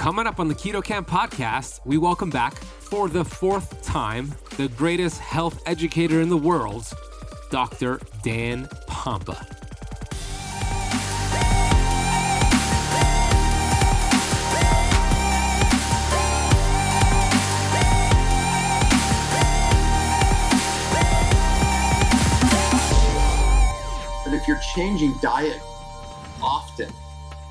Coming up on the Keto Kamp podcast, we welcome back for the fourth time the greatest health educator in the world, Dr. Dan Pompa. But if you're changing diet often,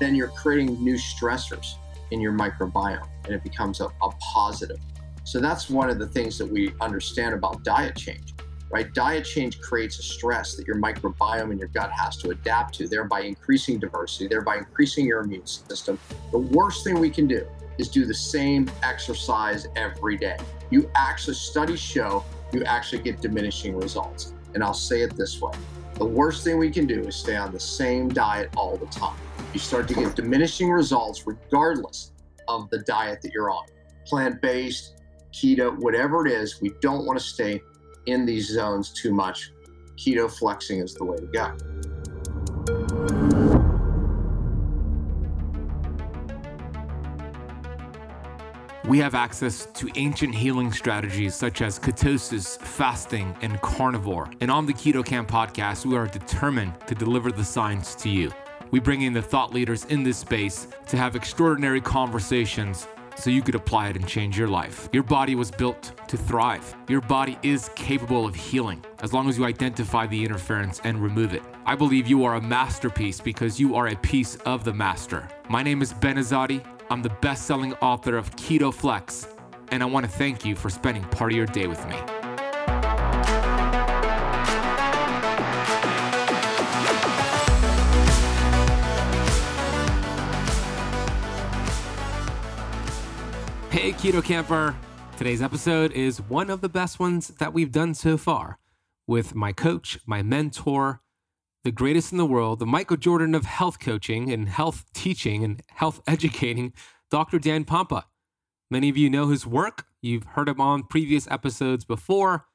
then you're creating new stressors in your microbiome and it becomes a, a positive. So that's one of the things that we understand about diet change, right? Diet change creates a stress that your microbiome and your gut has to adapt to, thereby increasing diversity, thereby increasing your immune system. The worst thing we can do is do the same exercise every day. You actually, studies show you actually get diminishing results. And I'll say it this way the worst thing we can do is stay on the same diet all the time. You start to get diminishing results regardless of the diet that you're on plant based, keto, whatever it is. We don't want to stay in these zones too much. Keto flexing is the way to go. We have access to ancient healing strategies such as ketosis, fasting, and carnivore. And on the Keto Kamp podcast, we are determined to deliver the science to you. We bring in the thought leaders in this space to have extraordinary conversations so you could apply it and change your life. Your body was built to thrive. Your body is capable of healing as long as you identify the interference and remove it. I believe you are a masterpiece because you are a piece of the master. My name is Ben Azadi. I'm the best selling author of Keto Flex, and I want to thank you for spending part of your day with me. Hey, Keto Kamper. Today's episode is one of the best ones that we've done so far with my coach, my mentor, the greatest in the world, the Michael Jordan of health coaching and health teaching and health educating, Dr. Dan Pompa. Many of you know his work. You've heard him on previous episodes before.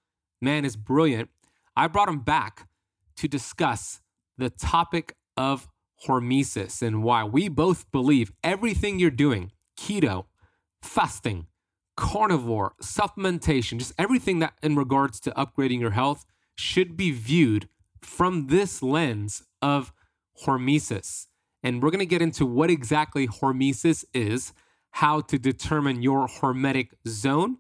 Man is brilliant. I brought him back to discuss the topic of hormesis and why we both believe everything you're doing, keto, fasting, carnivore, supplementation, just everything that in regards to upgrading your health should be viewed from this lens of hormesis. And we're going to get into what exactly hormesis is, how to determine your hormetic zone,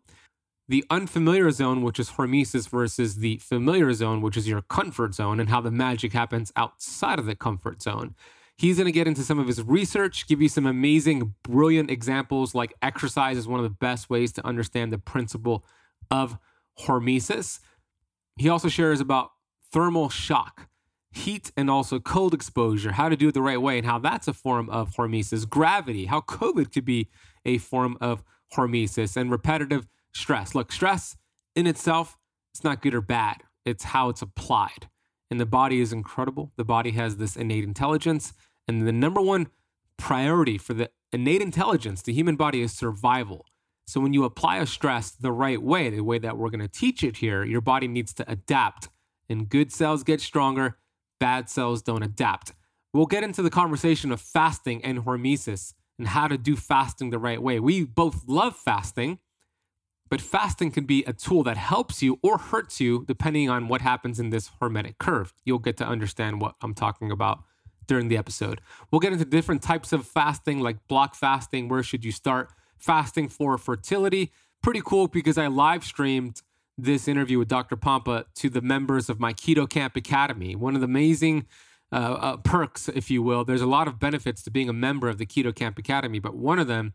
the unfamiliar zone, which is hormesis, versus the familiar zone, which is your comfort zone, and how the magic happens outside of the comfort zone. He's going to get into some of his research, give you some amazing, brilliant examples like exercise is one of the best ways to understand the principle of hormesis. He also shares about thermal shock, heat and also cold exposure, how to do it the right way, and how that's a form of hormesis, gravity, how COVID could be a form of hormesis, and repetitive stress. Look, stress in itself, it's not good or bad, it's how it's applied. And the body is incredible. The body has this innate intelligence. And the number one priority for the innate intelligence, the human body, is survival. So when you apply a stress the right way, the way that we're going to teach it here, your body needs to adapt. And good cells get stronger, bad cells don't adapt. We'll get into the conversation of fasting and hormesis and how to do fasting the right way. We both love fasting, but fasting can be a tool that helps you or hurts you depending on what happens in this hormetic curve. You'll get to understand what I'm talking about during the episode. We'll get into different types of fasting, like block fasting. Where should you start? Fasting for fertility. Pretty cool because I live streamed this interview with Dr. Pompa to the members of my Keto Kamp Academy. One of the amazing uh, uh, perks, if you will. There's a lot of benefits to being a member of the Keto Kamp Academy, but one of them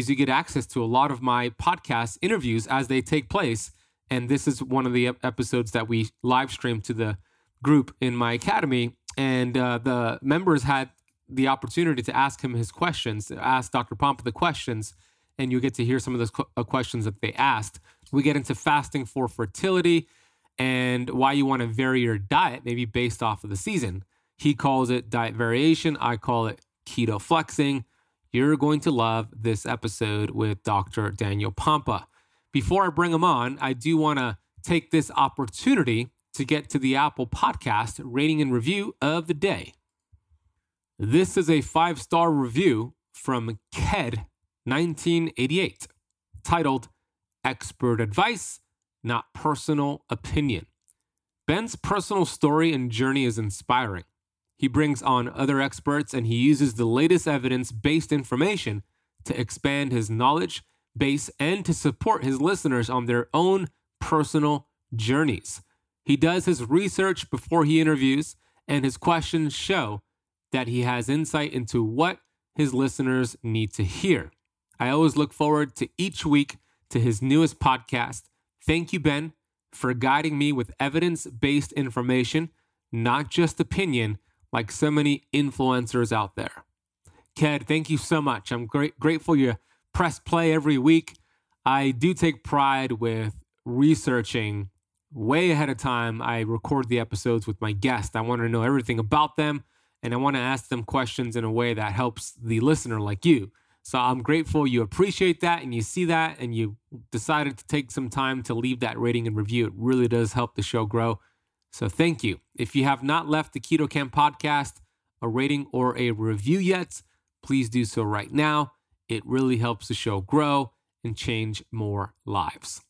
is you get access to a lot of my podcast interviews as they take place. And this is one of the episodes that we live streamed to the group in my academy. And uh, the members had the opportunity to ask him his questions, ask Dr. Pompa the questions, and you get to hear some of those uh, questions that they asked. We get into fasting for fertility and why you want to vary your diet, maybe based off of the season. He calls it diet variation. I call it keto flexing. You're going to love this episode with Dr. Daniel Pompa. Before I bring him on, I do want to take this opportunity to get to the Apple Podcast rating and review of the day. This is a five star review from Ked 1988, titled Expert Advice, Not Personal Opinion. Ben's personal story and journey is inspiring. He brings on other experts and he uses the latest evidence based information to expand his knowledge base and to support his listeners on their own personal journeys. He does his research before he interviews, and his questions show that he has insight into what his listeners need to hear. I always look forward to each week to his newest podcast. Thank you, Ben, for guiding me with evidence based information, not just opinion, like so many influencers out there. Ked, thank you so much. I'm great, grateful you press play every week. I do take pride with researching way ahead of time. I record the episodes with my guest. I want to know everything about them and I want to ask them questions in a way that helps the listener like you. So I'm grateful you appreciate that and you see that and you decided to take some time to leave that rating and review. It really does help the show grow. So thank you. If you have not left the Keto Kamp podcast a rating or a review yet, please do so right now. It really helps the show grow and change more lives.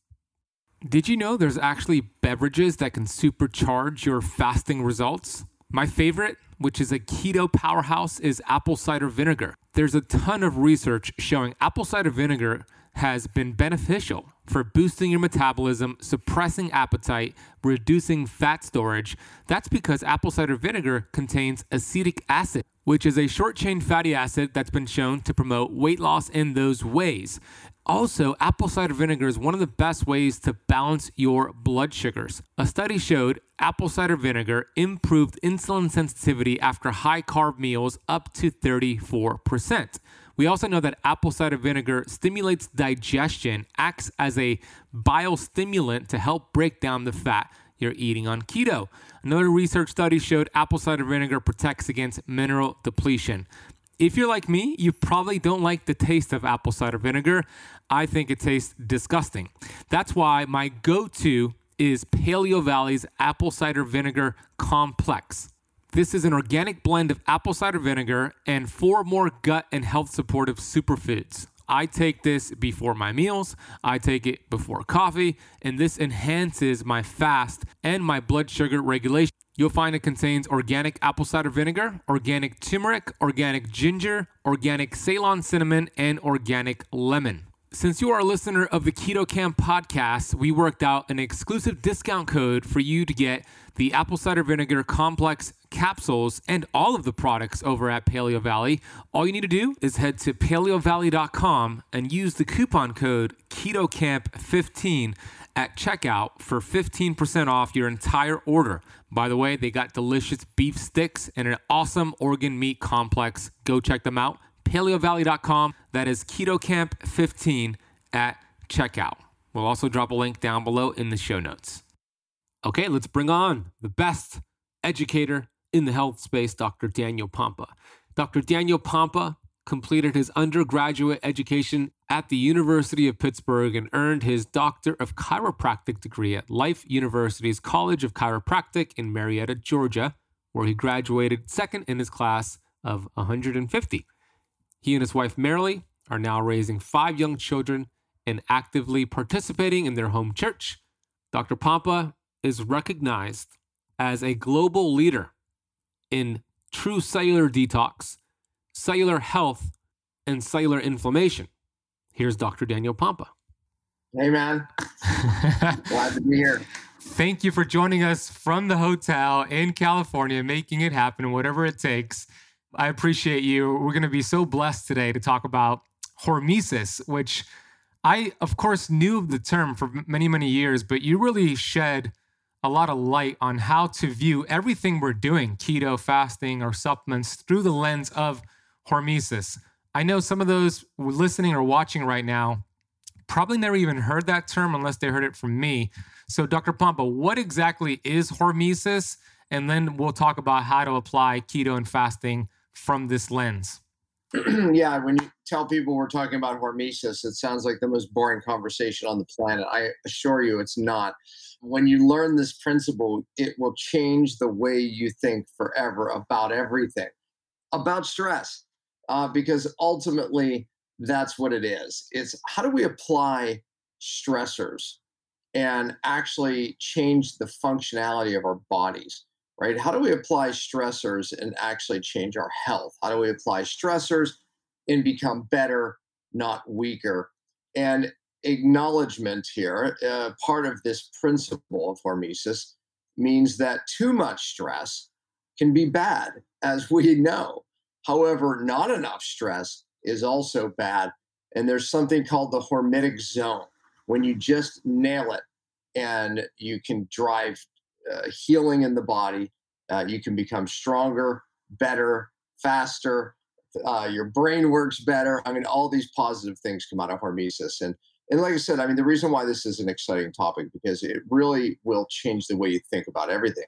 Did you know there's actually beverages that can supercharge your fasting results? My favorite, which is a keto powerhouse, is apple cider vinegar. There's a ton of research showing apple cider vinegar has been beneficial for boosting your metabolism, suppressing appetite, reducing fat storage. That's because apple cider vinegar contains acetic acid, which is a short chain fatty acid that's been shown to promote weight loss in those ways. Also, apple cider vinegar is one of the best ways to balance your blood sugars. A study showed apple cider vinegar improved insulin sensitivity after high carb meals up to 34%. We also know that apple cider vinegar stimulates digestion, acts as a bile stimulant to help break down the fat you're eating on keto. Another research study showed apple cider vinegar protects against mineral depletion. If you're like me, you probably don't like the taste of apple cider vinegar. I think it tastes disgusting. That's why my go to is Paleovalley's apple cider vinegar complex. This is an organic blend of apple cider vinegar and four more gut and health supportive superfoods. I take this before my meals, I take it before coffee, and this enhances my fast and my blood sugar regulation. You'll find it contains organic apple cider vinegar, organic turmeric, organic ginger, organic Ceylon cinnamon, and organic lemon. Since you are a listener of the Keto Kamp podcast, we worked out an exclusive discount code for you to get the apple cider vinegar complex capsules and all of the products over at Paleovalley. All you need to do is head to paleovalley.com and use the coupon code KetoKamp15 at checkout for 15% off your entire order. By the way, they got delicious beef sticks and an awesome organ meat complex. Go check them out. PaleoValley.com. That is KetoKamp15 at checkout. We'll also drop a link down below in the show notes. Okay, let's bring on the best educator in the health space, Dr. Daniel Pompa. Dr. Daniel Pompa completed his undergraduate education at the University of Pittsburgh and earned his Doctor of Chiropractic degree at Life University's College of Chiropractic in Marietta, Georgia, where he graduated second in his class of 150. He and his wife Merily are now raising five young children and actively participating in their home church. Dr. Pompa is recognized as a global leader in true cellular detox cellular health, and cellular inflammation. Here's Dr. Daniel Pompa. Hey, man. Glad to be here. Thank you for joining us from the hotel in California, making it happen, whatever it takes. I appreciate you. We're going to be so blessed today to talk about hormesis, which I, of course, knew the term for many, many years, but you really shed a lot of light on how to view everything we're doing, keto, fasting, or supplements, through the lens of hormesis. I know some of those listening or watching right now probably never even heard that term unless they heard it from me. So, Dr. Pompa, what exactly is hormesis? And then we'll talk about how to apply keto and fasting from this lens. yeah, when you tell people we're talking about hormesis, it sounds like the most boring conversation on the planet. I assure you it's not. When you learn this principle, it will change the way you think forever about everything, about stress, uh, because ultimately that's what it is. It's how do we apply stressors and actually change the functionality of our bodies, right? How do we apply stressors and actually change our health? How do we apply stressors and become better, not weaker? And acknowledgement here, uh, part of this principle of hormesis, means that too much stress can be bad, as we know. However, not enough stress is also bad. And there's something called the hormetic zone when you just nail it and you can drive healing in the body. Uh, you can become stronger, better, faster. Uh, your brain works better. I mean, all these positive things come out of hormesis. And and like I said, I mean, the reason why this is an exciting topic because it really will change the way you think about everything,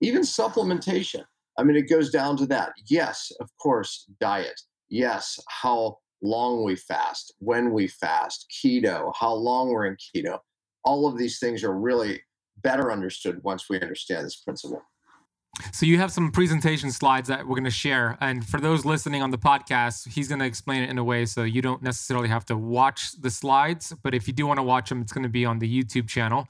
even supplementation. I mean, it goes down to that. Yes, of course, diet. Yes, how long we fast, when we fast, keto, how long we're in keto. All of these things are really better understood once we understand this principle. So you have some presentation slides that we're going to share, and for those listening on the podcast, he's going to explain it in a way so you don't necessarily have to watch the slides. But if you do want to watch them, it's going to be on the YouTube channel.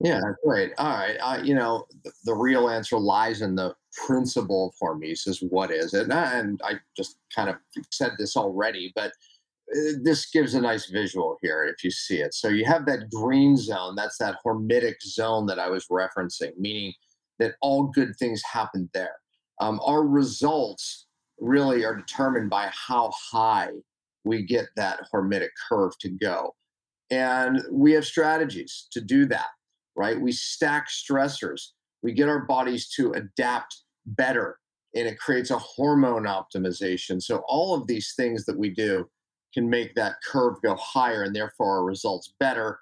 Yeah, great. All right. Uh, you know, the, the, real answer lies in the principle of hormesis. What is it? And I just kind of said this already, but this gives a nice visual here if you see it. So you have that green zone. That's that hormetic zone that I was referencing, meaning that all good things happen there. Um, our results really are determined by how high we get that hormetic curve to go. And we have strategies to do that right? We stack stressors. We get our bodies to adapt better and it creates a hormone optimization. So all of these things that we do can make that curve go higher and therefore our results better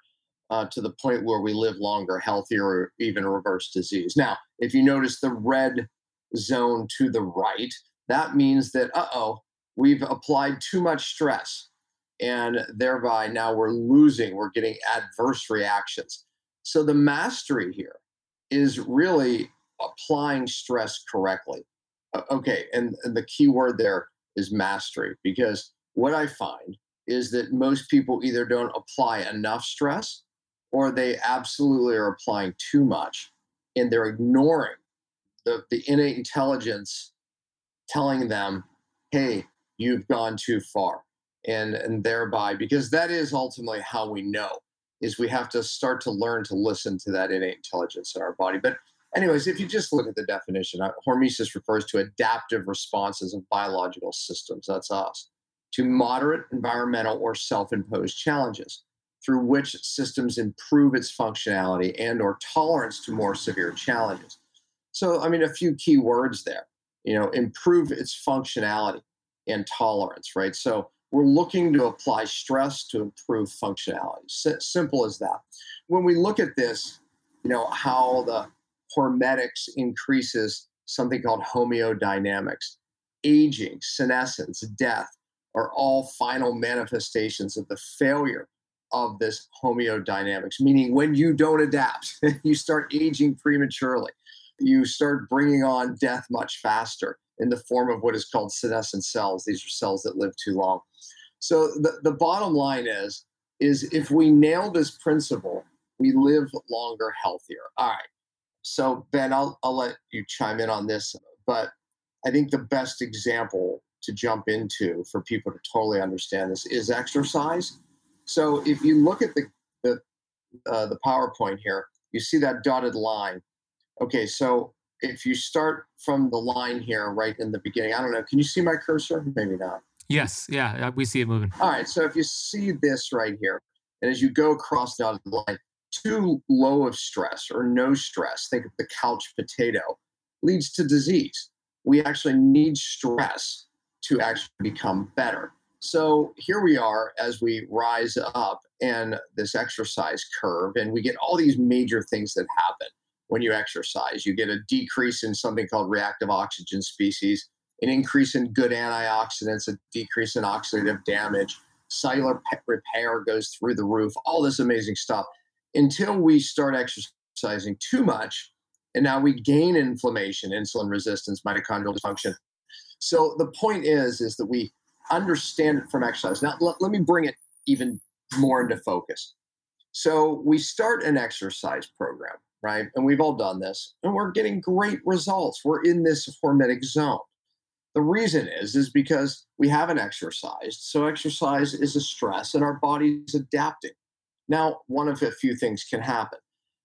uh, to the point where we live longer, healthier, or even reverse disease. Now, if you notice the red zone to the right, that means that, uh oh, we've applied too much stress. And thereby now we're losing, we're getting adverse reactions. So the mastery here is really applying stress correctly. Okay, and, and the key word there is mastery because what I find is that most people either don't apply enough stress or they absolutely are applying too much and they're ignoring the, the innate intelligence telling them, hey, you've gone too far. And, and thereby, because that is ultimately how we know is we have to start to learn to listen to that innate intelligence in our body. But, anyways, if you just look at the definition, uh, hormesis refers to adaptive responses of biological systems, that's us, to moderate environmental or self imposed challenges through which systems improve its functionality and or tolerance to more severe challenges so i mean a few key words there you know improve its functionality and tolerance right so we're looking to apply stress to improve functionality. S- simple as that. When we look at this, you know, how the hormetics increases something called homeodynamics, aging, senescence, death are all final manifestations of the failure of this homeodynamics, meaning when you don't adapt, you start aging prematurely. You start bringing on death much faster in the form of what is called senescent cells. These are cells that live too long. So the, the bottom line is, is if we nail this principle, we live longer, healthier. All right. So Ben, I'll, I'll let you chime in on this, but I think the best example to jump into for people to totally understand this is exercise. So if you look at the the, uh, the PowerPoint here, you see that dotted line. Okay, so if you start from the line here right in the beginning, I don't know, can you see my cursor? Maybe not. Yes, yeah, we see it moving. All right, so if you see this right here, and as you go across the line, too low of stress or no stress, think of the couch potato, leads to disease. We actually need stress to actually become better. So here we are as we rise up in this exercise curve, and we get all these major things that happen when you exercise. You get a decrease in something called reactive oxygen species, an increase in good antioxidants, a decrease in oxidative damage, cellular repair goes through the roof, all this amazing stuff until we start exercising too much. And now we gain inflammation, insulin resistance, mitochondrial dysfunction. So the point is, is that we understand it from exercise. Now, let, let me bring it even more into focus. So, we start an exercise program, right? And we've all done this, and we're getting great results. We're in this hormetic zone. The reason is is because we haven't exercised. So exercise is a stress and our body's adapting. Now, one of a few things can happen.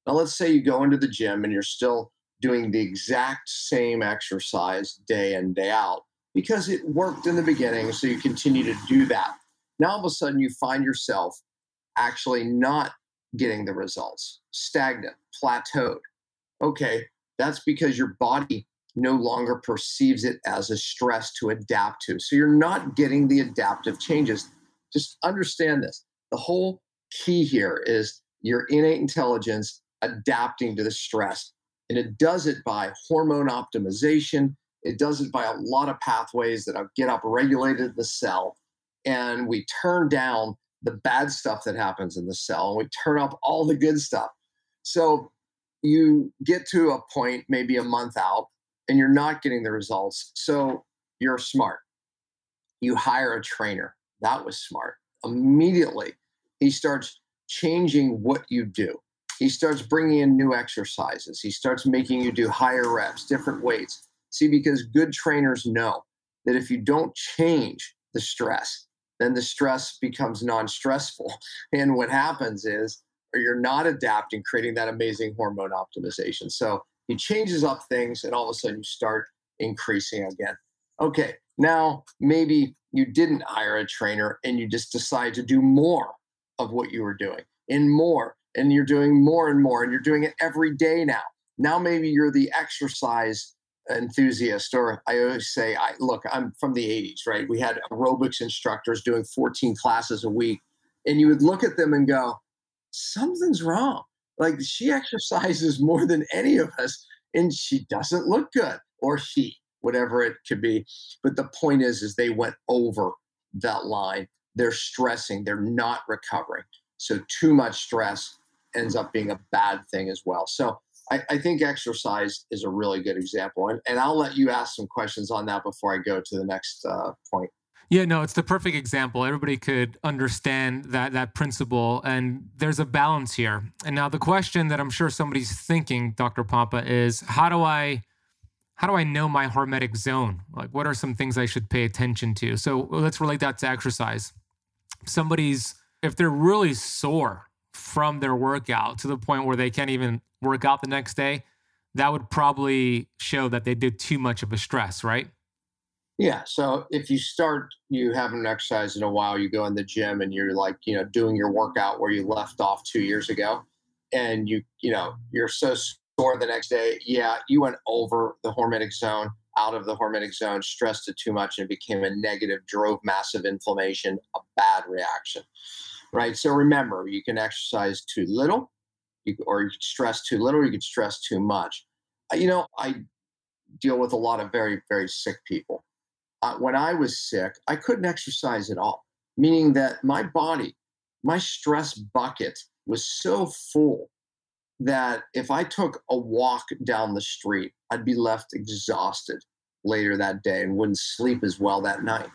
Now, let's say you go into the gym and you're still doing the exact same exercise day in, day out because it worked in the beginning. So you continue to do that. Now, all of a sudden, you find yourself actually not getting the results, stagnant, plateaued. Okay, that's because your body no longer perceives it as a stress to adapt to. So you're not getting the adaptive changes. Just understand this. The whole key here is your innate intelligence adapting to the stress. And it does it by hormone optimization. It does it by a lot of pathways that get upregulated in the cell. And we turn down the bad stuff that happens in the cell and we turn up all the good stuff. So you get to a point, maybe a month out, and you're not getting the results. So you're smart. You hire a trainer. That was smart. Immediately, he starts changing what you do. He starts bringing in new exercises. He starts making you do higher reps, different weights. See, because good trainers know that if you don't change the stress, then the stress becomes non stressful. And what happens is, you're not adapting, creating that amazing hormone optimization. So he changes up things, and all of a sudden you start increasing again. Okay, now maybe you didn't hire a trainer and you just decide to do more of what you were doing and more, and you're doing more and more, and you're doing it every day now. Now maybe you're the exercise enthusiast, or I always say, I look, I'm from the 80s, right? We had aerobics instructors doing 14 classes a week, and you would look at them and go, something's wrong. Like she exercises more than any of us and she doesn't look good or he whatever it could be. But the point is is they went over that line. They're stressing. They're not recovering. So too much stress ends up being a bad thing as well so i, I think exercise is a really good example and, and i'll let you ask some questions on that before i go to the next uh, point yeah, no, it's the perfect example. Everybody could understand that that principle, and there's a balance here. And now the question that I'm sure somebody's thinking, Dr. Pompa, is how do I how do I know my hormetic zone? Like, what are some things I should pay attention to? So let's relate that to exercise. Somebody's if they're really sore from their workout to the point where they can't even work out the next day, that would probably show that they did too much of a stress, right? Yeah. So if you start, you haven't exercised in a while, you go in the gym and you're like, you know, doing your workout where you left off two years ago, and you, you know, you're so sore the next day. Yeah, you went over the hormetic zone, out of the hormetic zone, stressed it too much, and it became a negative, drove massive inflammation, a bad reaction. Right. So remember, you can exercise too little, you, or you can stress too little, you can stress too much. You know, I deal with a lot of very, very sick people uh, when I was sick, I couldn't exercise at all, meaning that my body, my stress bucket was so full that if I took a walk down the street, I'd be left exhausted later that day and wouldn't sleep as well that night.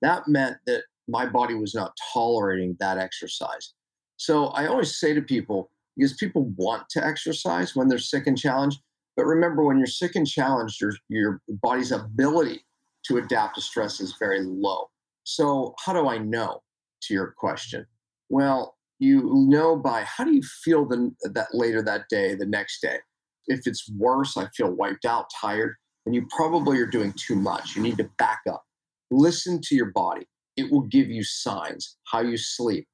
That meant that my body was not tolerating that exercise. So I always say to people, because people want to exercise when they're sick and challenged, but remember when you're sick and challenged, your, your body's ability to adapt to stress is very low. So, how do I know? To your question, well, you know by how do you feel the, that later that day, the next day. If it's worse, I feel wiped out, tired, and you probably are doing too much. You need to back up. Listen to your body. It will give you signs how you sleep,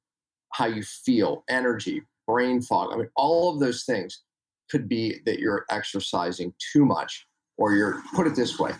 how you feel, energy, brain fog. I mean, all of those things could be that you're exercising too much or you're put it this way,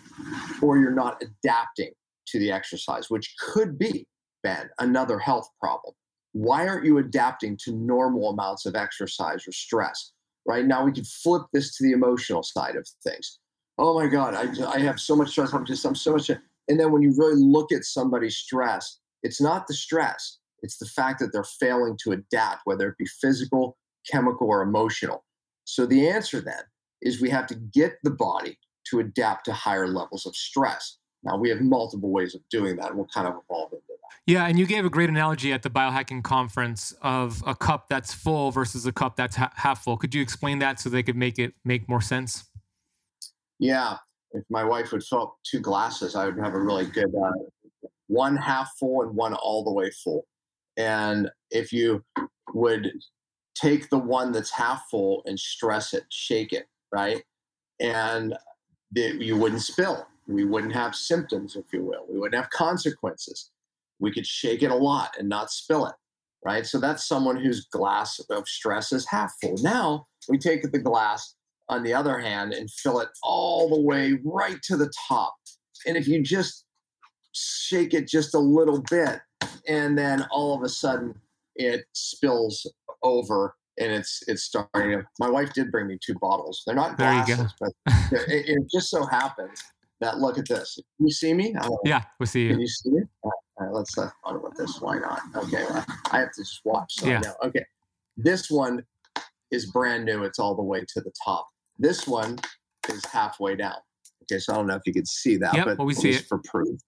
or you're not adapting to the exercise, which could be, Ben, another health problem. Why aren't you adapting to normal amounts of exercise or stress? Right now, we could flip this to the emotional side of things. Oh my God, I, I have so much stress. I'm just, I'm so much. And then when you really look at somebody's stress, it's not the stress, it's the fact that they're failing to adapt, whether it be physical, chemical, or emotional. So the answer then is we have to get the body to adapt to higher levels of stress. Now we have multiple ways of doing that. And we'll kind of evolve into that. Yeah, and you gave a great analogy at the biohacking conference of a cup that's full versus a cup that's ha- half full. Could you explain that so they could make it make more sense? Yeah, if my wife would fill up two glasses, I would have a really good uh, one half full and one all the way full. And if you would take the one that's half full and stress it, shake it, right? And you wouldn't spill. We wouldn't have symptoms, if you will. We wouldn't have consequences. We could shake it a lot and not spill it, right? So that's someone whose glass of stress is half full. Now we take the glass, on the other hand, and fill it all the way right to the top. And if you just shake it just a little bit, and then all of a sudden it spills over and it's it's starting to, my wife did bring me two bottles. They're not glasses but it, it, just so happens that look at this. Can you see me? Yeah we see you. Can you see it all right, all right let's uh, talk about this why not? Okay well, i have to just watch so yeah. okay. This one is brand new. It's all the way to the top this one is halfway down okay so i don't know if you can see that yep, but well, we see it for proof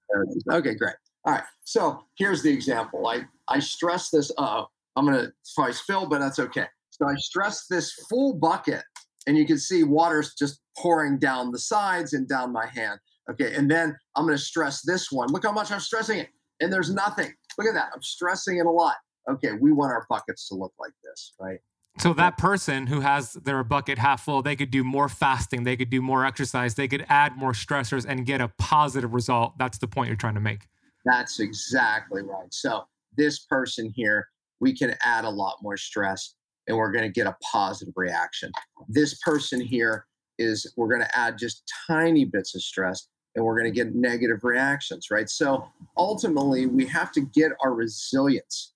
okay great all right. So here's the example. I, I stress this. Uh, I'm to probably spill, but that's okay. So I stress this full bucket, and you can see water's just pouring down the sides and down my hand. Okay. And then I'm to stress this one. Look how much I'm stressing it. And there's nothing. Look at that. I'm stressing it a lot. Okay. We want our buckets to look like this, right? So that person who has their bucket half full, they could do more fasting, they could do more exercise, they could add more stressors and get a positive result. That's the point you're trying to make. That's exactly right. So this person here, we can add a lot more stress and we're going to get a positive reaction. This person here is we're going to add just tiny bits of stress and we're going to get negative reactions, right? So ultimately, we have to get our resilience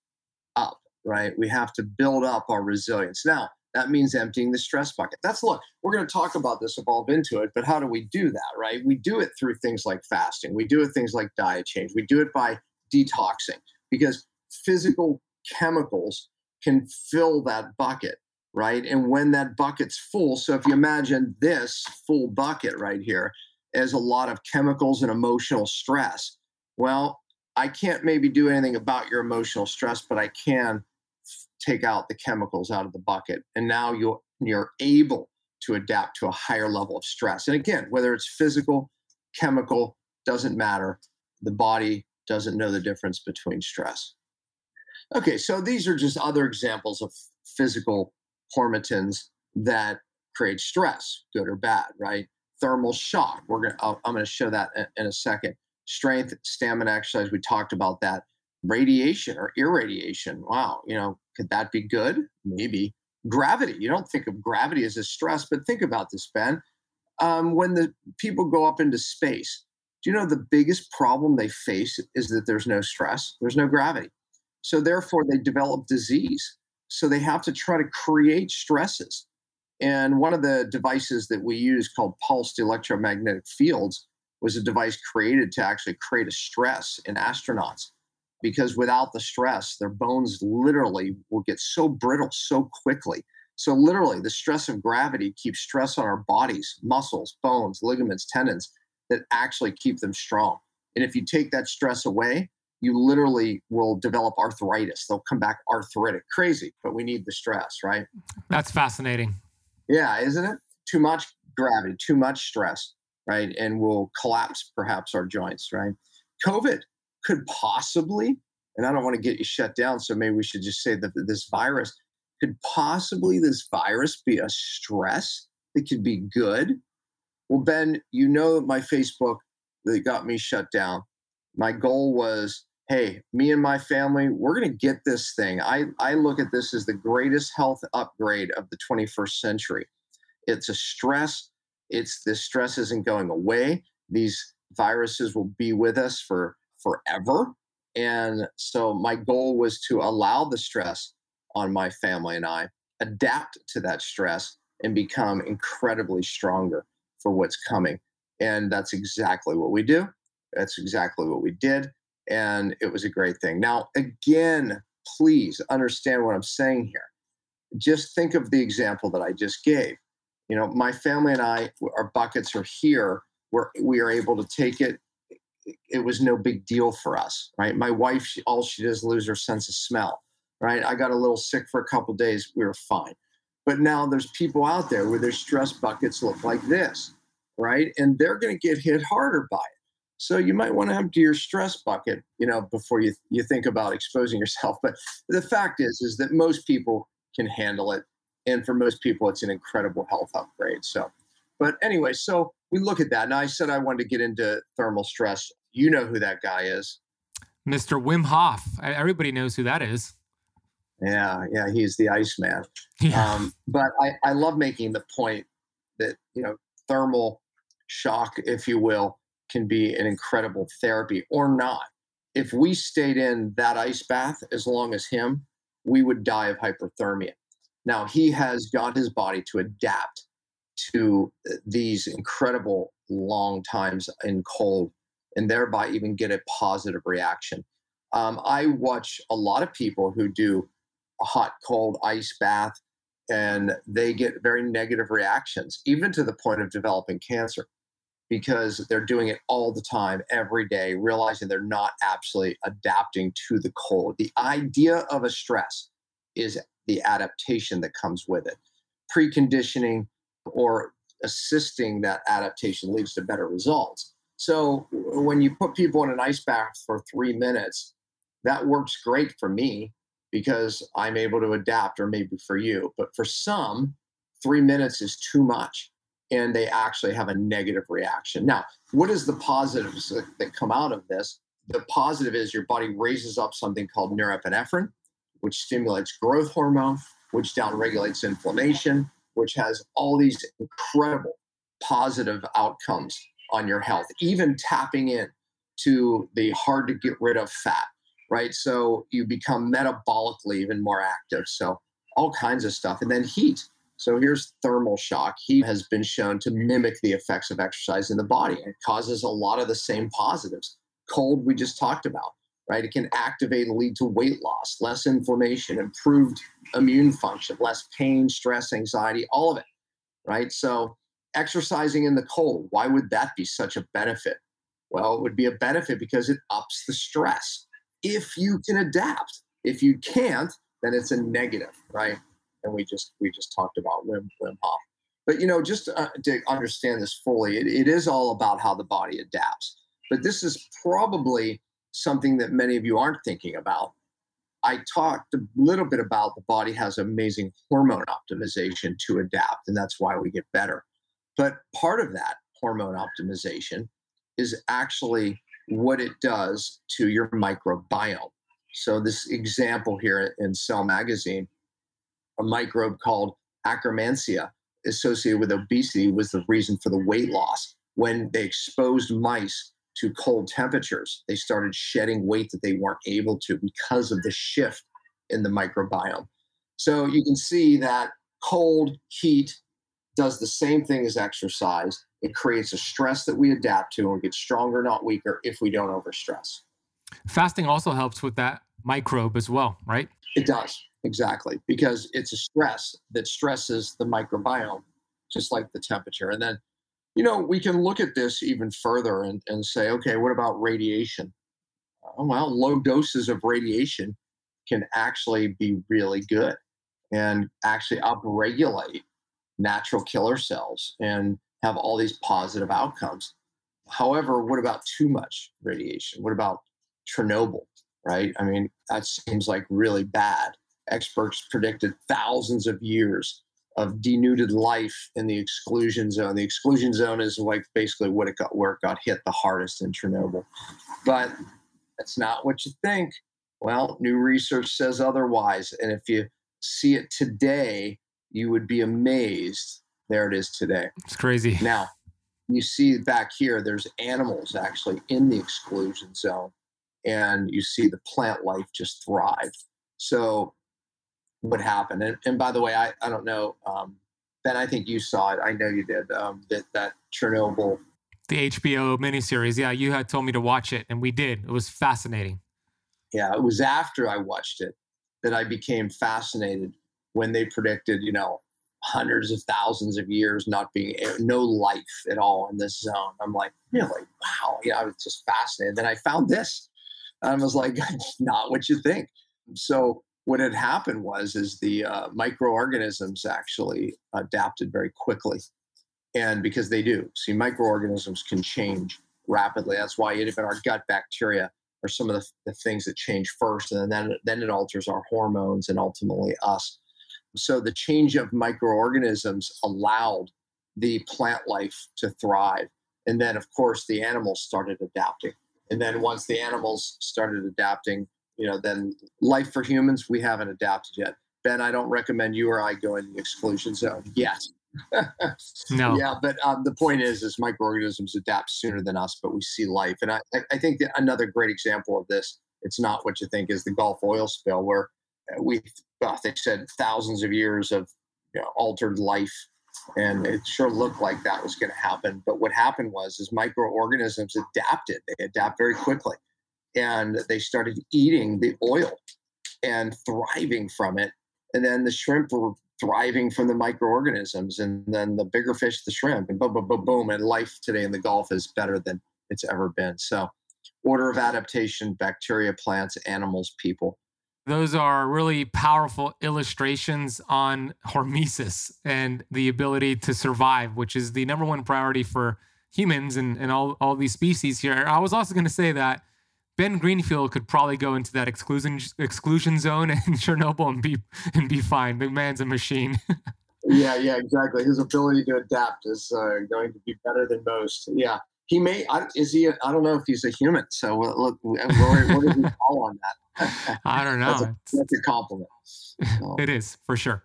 right? We have to build up our resilience. Now, that means emptying the stress bucket. That's look, we're going to talk about this, evolve into it, but how do we do that, right? We do it through things like fasting. We do it things like diet change. We do it by detoxing because physical chemicals can fill that bucket, right? And when that bucket's full, so if you imagine this full bucket right here as a lot of chemicals and emotional stress, well, I can't maybe do anything about your emotional stress, but I can take out the chemicals out of the bucket. And now you're, you're able to adapt to a higher level of stress. And again, whether it's physical, chemical, doesn't matter. The body doesn't know the difference between stress. Okay, so these are just other examples of physical hormetins that create stress, good or bad, right? Thermal shock. We're gonna. I'm going to show that in a second. Strength, stamina, exercise. We talked about that radiation or irradiation. Wow, you know, could that be good? Maybe. Gravity. You don't think of gravity as a stress, but think about this, Ben. Um, when the people go up into space, do you know the biggest problem they face is that there's no stress, there's no gravity. So therefore, they develop disease. So they have to try to create stresses. And one of the devices that we use called pulsed electromagnetic fields was a device created to actually create a stress in astronauts because without the stress, their bones literally will get so brittle so quickly. So, literally, the stress of gravity keeps stress on our bodies, muscles, bones, ligaments, tendons that actually keep them strong. And if you take that stress away, you literally will develop arthritis. They'll come back arthritic. Crazy, but we need the stress, right? That's fascinating. Yeah, isn't it? Too much gravity, too much stress, right? And we'll collapse perhaps our joints, right? COVID could possibly, and I don't want to get you shut down, so maybe we should just say that this virus could possibly this virus be a stress that could be good. Well, Ben, you know my Facebook that got me shut down. My goal was, hey, me and my family, we're going to get this thing. I, I look at this as the greatest health upgrade of the 21st century. It's a stress. It's this stress isn't going away. These viruses will be with us for forever. And so my goal was to allow the stress on my family and I, adapt to that stress, and become incredibly stronger for what's coming. And that's exactly what we do. That's exactly what we did. And it was a great thing. Now, again, please understand what I'm saying here. Just think of the example that I just gave. You know, my family and I, our buckets are here where we are able to take it it was no big deal for us, right? My wife, she, all she does lose her sense of smell, right? I got a little sick for a couple days. We were fine. But now there's people out there where their stress buckets look like this, right? And they're going to get hit harder by it. So you might want to empty your stress bucket, you know, before you you think about exposing yourself. But the fact is, is that most people can handle it, and for most people, it's an incredible health upgrade. So, but anyway, so we look at that. Now I said I wanted to get into thermal stress. You know who that guy is, Mr. Wim Hof. Everybody knows who that is. Yeah, yeah, he's the Iceman. Yeah. Um, but I, I love making the point that you know thermal shock, if you will, can be an incredible therapy or not. If we stayed in that ice bath as long as him, we would die of hyperthermia. Now, he has got his body to adapt to uh, these incredible long times in cold and thereby even get a positive reaction. Um, I watch a lot of people who do a hot, cold ice bath and they get very negative reactions, even to the point of developing cancer because they're doing it all the time, every day, realizing they're not absolutely adapting to the cold. The idea of a stress is the adaptation that comes with it. Preconditioning or assisting that adaptation leads to better results. So when you put people in an ice bath for three minutes, that works great for me because I'm able to adapt, or maybe for you. But for some, three minutes is too much and they actually have a negative reaction. Now, what is the positives that, come out of this? The positive is your body raises up something called norepinephrine, which stimulates growth hormone, which downregulates inflammation, which has all these incredible positive outcomes on your health, even tapping in to the hard to get rid of fat, right? So you become metabolically even more active. So all kinds of stuff. And then heat. So here's thermal shock. Heat has been shown to mimic the effects of exercise in the body. It causes a lot of the same positives. Cold, we just talked about, right? It can activate and lead to weight loss, less inflammation, improved immune function, less pain, stress, anxiety, all of it, right? So exercising in the cold, why would that be such a benefit? Well, it would be a benefit because it ups the stress if you can adapt. If you can't, then it's a negative, right? and we just we just talked about Wim Wim Hof. But you know, just to, uh, to understand this fully, it, it is all about how the body adapts. But this is probably something that many of you aren't thinking about. I talked a little bit about the body has amazing hormone optimization to adapt, and that's why we get better. But part of that hormone optimization is actually what it does to your microbiome. So, this example here in Cell Magazine a microbe called Akkermansia associated with obesity was the reason for the weight loss. When they exposed mice to cold temperatures, they started shedding weight that they weren't able to because of the shift in the microbiome. So you can see that cold heat does the same thing as exercise. It creates a stress that we adapt to and we get stronger, not weaker, if we don't overstress. Fasting also helps with that microbe as well, right? It does. Exactly, because it's a stress that stresses the microbiome, just like the temperature. And then, you know, we can look at this even further and, and say, okay, what about radiation? Oh, well, low doses of radiation can actually be really good and actually upregulate natural killer cells and have all these positive outcomes. However, what about too much radiation? What about Chernobyl, right? I mean, that seems like really bad experts predicted thousands of years of denuded life in the exclusion zone. The exclusion zone is like basically what it got where it got hit the hardest in Chernobyl. But that's not what you think. Well, new research says otherwise. And if you see it today, you would be amazed. There it is today. It's crazy. Now, you see back here, there's animals actually in the exclusion zone, and you see the plant life just thrive. So would happen. And, and by the way, I, I don't know, um, Ben, I think you saw it. I know you did. Um, that that Chernobyl, the HBO miniseries. Yeah, you had told me to watch it, and we did. It was fascinating. Yeah, it was after I watched it that I became fascinated when they predicted, you know, hundreds of thousands of years not being no life at all in this zone. I'm like, really? Wow. Yeah, I was just fascinated. Then I found this. And I was like, not what you think. So what had happened was is the uh, microorganisms actually adapted very quickly. And because they do see microorganisms can change rapidly. That's why even our gut bacteria are some of the, the things that change first and then then it alters our hormones and ultimately us. So the change of microorganisms allowed the plant life to thrive. And then of course the animals started adapting. And then once the animals started adapting you know, then life for humans, we haven't adapted yet. Ben, I don't recommend you or I go in the exclusion zone yet. no. Yeah, but um, the point is, is microorganisms adapt sooner than us, but we see life. And I, I think that another great example of this, it's not what you think, is the Gulf oil spill, where uh, we, they said thousands of years of you know, altered life, and it sure looked like that was going to happen. But what happened was, is microorganisms adapted. They adapt very quickly and they started eating the oil and thriving from it. And then the shrimp were thriving from the microorganisms, and then the bigger fish, the shrimp, and boom, boom, boom, boom. And life today in the Gulf is better than it's ever been. So, order of adaptation bacteria, plants, animals, people. Those are really powerful illustrations on hormesis and the ability to survive, which is the number one priority for humans and, and all, all these species here. I was also going to say that Ben Greenfield could probably go into that exclusion exclusion zone in Chernobyl and be and be fine. The man's a machine. yeah, yeah, exactly. His ability to adapt is uh, going to be better than most. Yeah, he may. I, is he? I don't know if he's a human. So look, what he call on that? I don't know. That's a, that's a compliment. So. It is for sure.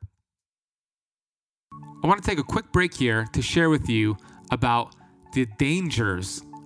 I want to take a quick break here to share with you about the dangers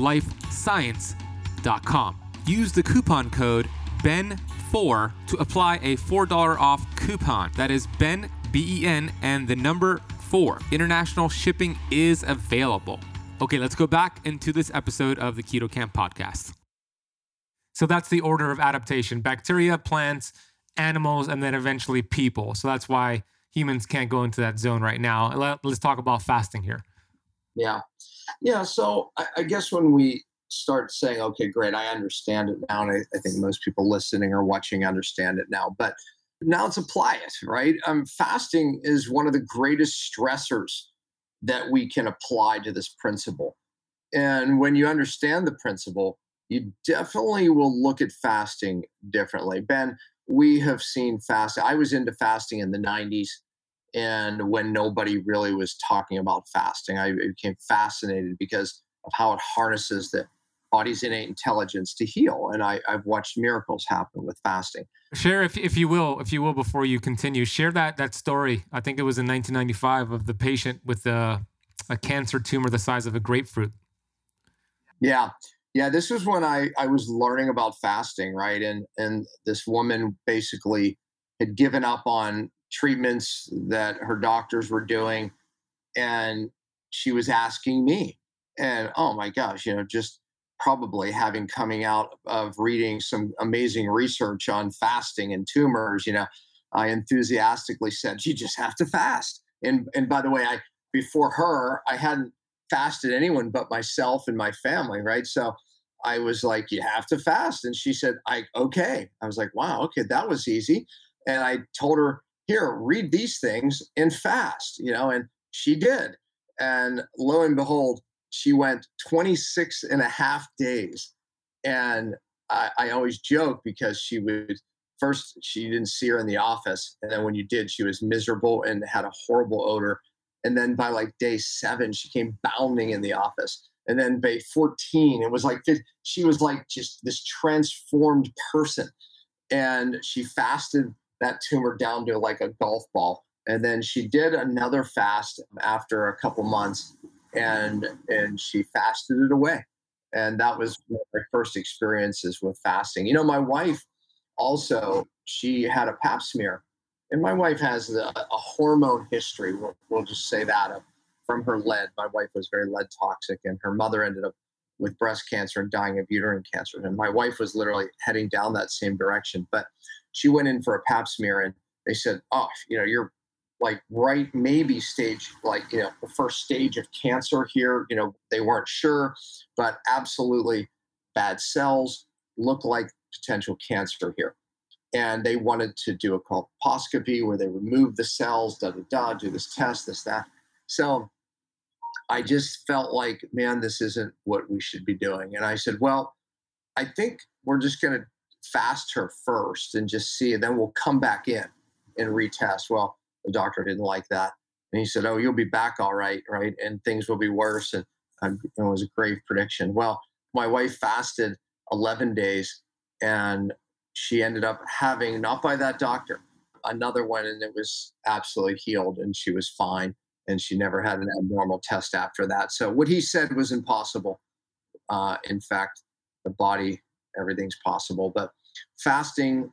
lifescience.com. Use the coupon code BEN4 to apply a $4 off coupon. That is BEN, B E N, and the number 4. International shipping is available. Okay, let's go back into this episode of the Keto Kamp podcast. So that's the order of adaptation bacteria, plants, animals, and then eventually people. So that's why humans can't go into that zone right now. Let's talk about fasting here. Yeah. Yeah. So I, I, guess when we start saying, okay, great, I understand it now, and I, I, think most people listening or watching understand it now, but now let's apply it, right? Um, fasting is one of the greatest stressors that we can apply to this principle. And when you understand the principle, you definitely will look at fasting differently. Ben, we have seen fasting. I was into fasting in the 90s and when nobody really was talking about fasting i became fascinated because of how it harnesses the body's innate intelligence to heal and I, have watched miracles happen with fasting. Share if, if you will if you will before you continue share that that story. I think it was in 1995 of the patient with a, a cancer tumor the size of a grapefruit. Yeah. Yeah this was when i i was learning about fasting right? And and this woman basically had given up on treatments that her doctors were doing. And she was asking me, And oh my gosh, you know, just probably having coming out of reading some amazing research on fasting and tumors, you know, I enthusiastically said, "You just have to fast." And and by the way, I before her, I hadn't fasted anyone but myself and my family, right? So I was like, "You have to fast," and she said, "I okay." I was like, "Wow, okay, that was easy." And I told her, "Here, read these things and fast," you know, and she did. And lo and behold, she went 26 and a half days. And I, I always joke because she would first she didn't see her in the office and then when you did she was miserable and had a horrible odor and then by like day seven she came bounding in the office and then by 14 it was like she was like just this transformed person and she fasted that tumor down to like a golf ball. And then she did another fast after a couple months and and she fasted it away. And that was my first experiences with fasting. You know my wife also she had a pap smear and my wife has a, a hormone history we'll, we'll, just say that of, from her lead. My wife was very lead toxic and her mother ended up with breast cancer and dying of uterine cancer and my wife was literally heading down that same direction but she went in for a pap smear and they said oh you know you're like right maybe stage like you know the first stage of cancer here you know they weren't sure but absolutely bad cells look like potential cancer here. And they wanted to do a colposcopy where they remove the cells, da da da, do this test, this, that. So I just felt like, man, this isn't what we should be doing. And I said, well, I think we're just going to fast her first and just see, and then we'll come back in and retest. Well, the doctor didn't like that. And he said, oh, you'll be back all right, right? And things will be worse. And, it was a grave prediction. Well, my wife fasted 11 days and she ended up having not by that doctor another one and it was absolutely healed and she was fine and she never had an abnormal test after that so what he said was impossible uh, in fact the body everything's possible but fasting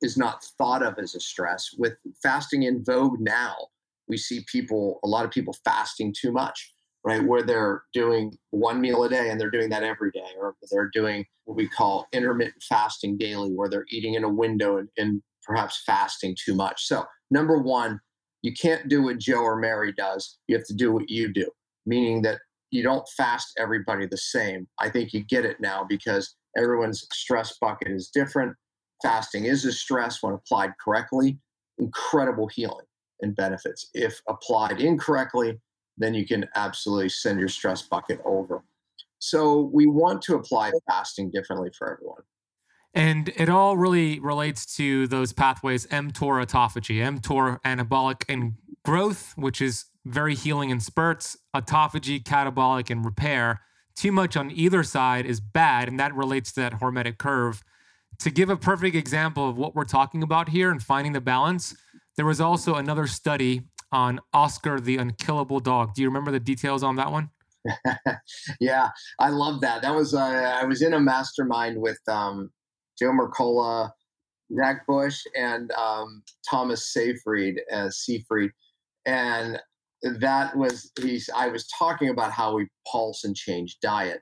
is not thought of as a stress with fasting in vogue now we see people a lot of people fasting too much right? Where they're doing one meal a day and they're doing that every day, or they're doing what we call intermittent fasting daily, where they're eating in a window and, and perhaps fasting too much. So, number one, you can't do what Joe or Mary does. You have to do what you do, meaning that you don't fast everybody the same. I think you get it now because everyone's stress bucket is different. Fasting is a stress when applied correctly, incredible healing and benefits. If applied incorrectly, then you can absolutely send your stress bucket over. So we want to apply fasting differently for everyone. And it all really relates to those pathways mTOR autophagy, mTOR anabolic and growth, which is very healing in spurts, autophagy, catabolic, and repair. Too much on either side is bad, and that relates to that hormetic curve. To give a perfect example of what we're talking about here and finding the balance, there was also another study on Oscar the Unkillable Dog. Do you remember the details on that one? yeah, I love that. That was uh, I was in a mastermind with um, Joe Mercola, Zach Bush, and um, Thomas Seyfried uh, Seyfried, and that was he's. I was talking about how we pulse and change diet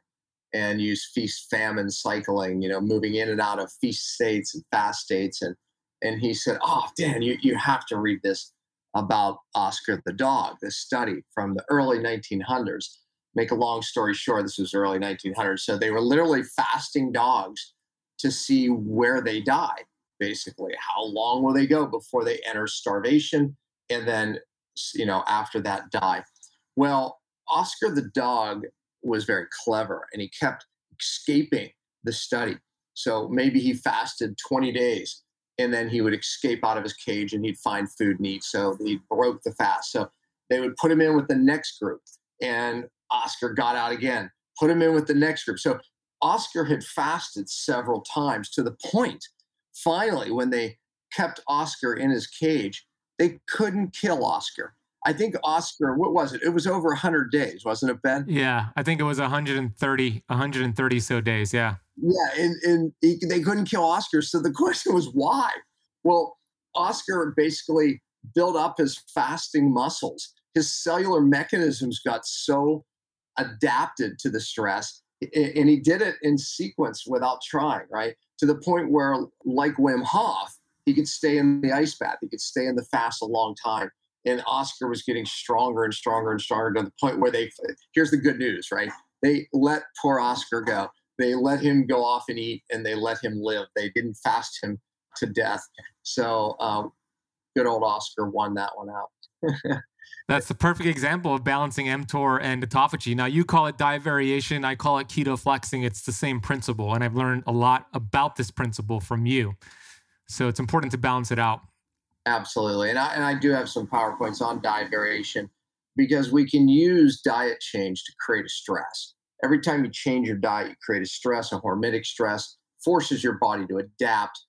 and use feast famine cycling. You know, moving in and out of feast states and fast states, and and he said, "Oh, Dan, you you have to read this." about Oscar the dog, this study from the early 1900s. Make a long story short, this was early 1900s. So they were literally fasting dogs to see where they die, basically. How long will they go before they enter starvation? And then, you know, after that, die. Well, Oscar the dog was very clever and he kept escaping the study. So maybe he fasted 20 days and then he would escape out of his cage and he'd find food and eat. So he broke the fast. So they would put him in with the next group, and Oscar got out again. Put him in with the next group. So Oscar had fasted several times to the point, finally, when they kept Oscar in his cage, they couldn't kill Oscar. I think Oscar, what was it? It was over 100 days, wasn't it, Ben? Yeah, I think it was 130, 130 so days. Yeah. Yeah, and, and he, they couldn't kill Oscar. So the question was why? Well, Oscar basically built up his fasting muscles. His cellular mechanisms got so adapted to the stress and he did it in sequence without trying, right? To the point where, like Wim Hof, he could stay in the ice bath, he could stay in the fast a long time. And Oscar was getting stronger and stronger and stronger to the point where they, here's the good news, right? They let poor Oscar go. They let him go off and eat and they let him live. They didn't fast him to death. So, um, good old Oscar won that one out. That's the perfect example of balancing mTOR and autophagy. Now, you call it diet variation, I call it keto flexing. It's the same principle. And I've learned a lot about this principle from you. So it's important to balance it out. Absolutely. And I, and I do have some PowerPoints on diet variation because we can use diet change to create a stress. Every time you change your diet, you create a stress, a hormetic stress, forces your body to adapt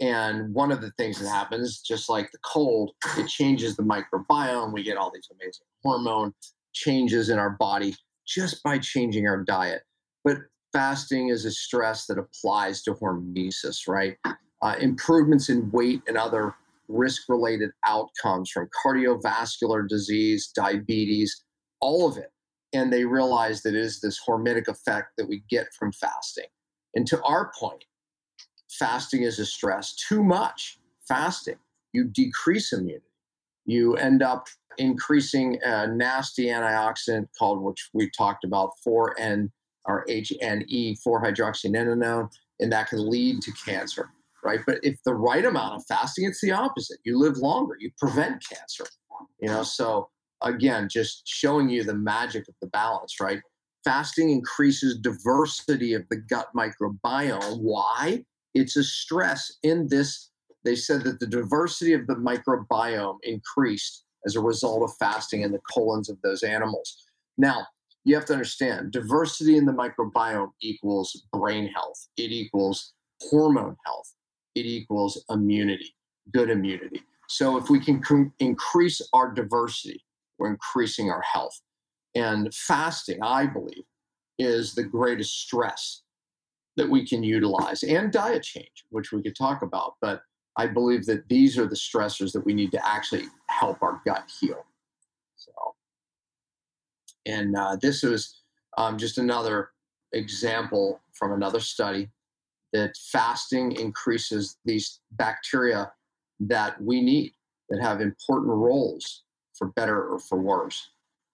and one of the things that happens, just like the cold, it changes the microbiome. We get all these amazing hormone changes in our body just by changing our diet. But fasting is a stress that applies to hormesis, right? Uh, improvements in weight and other risk related outcomes from cardiovascular disease, diabetes, all of it. And they realize that it is this hormetic effect that we get from fasting. And to our point, fasting is a stress. Too much fasting, you decrease immunity. You end up increasing a nasty antioxidant called, which we talked about, 4N or HNE, 4-hydroxynonenal, and that can lead to cancer, right? But if the right amount of fasting, it's the opposite. You live longer, you prevent cancer, you know? So again, just showing you the magic of the balance, right? Fasting increases diversity of the gut microbiome. Why? It's a stress in this. They said that the diversity of the microbiome increased as a result of fasting in the colons of those animals. Now, you have to understand diversity in the microbiome equals brain health, it equals hormone health, it equals immunity, good immunity. So, if we can c- increase our diversity, we're increasing our health. And fasting, I believe, is the greatest stress that we can utilize and diet change, which we could talk about. But I believe that these are the stressors that we need to actually help our gut heal. So, and uh, this is um, just another example from another study that fasting increases these bacteria that we need that have important roles for better or for worse.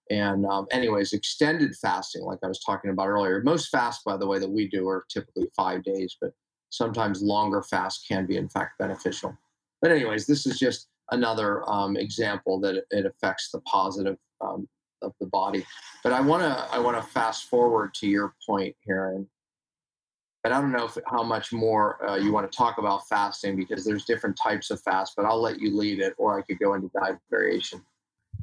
And um, anyways, extended fasting, like I was talking about earlier, most fasts, by the way, that we do are typically five days, but sometimes longer fasts can be in fact beneficial. But anyways, this is just another um, example that it, affects the positive um, of the body. But I want to I want to fast forward to your point here, and I don't know if, how much more uh, you want to talk about fasting because there's different types of fast. But I'll let you lead it, or I could go into diet variation.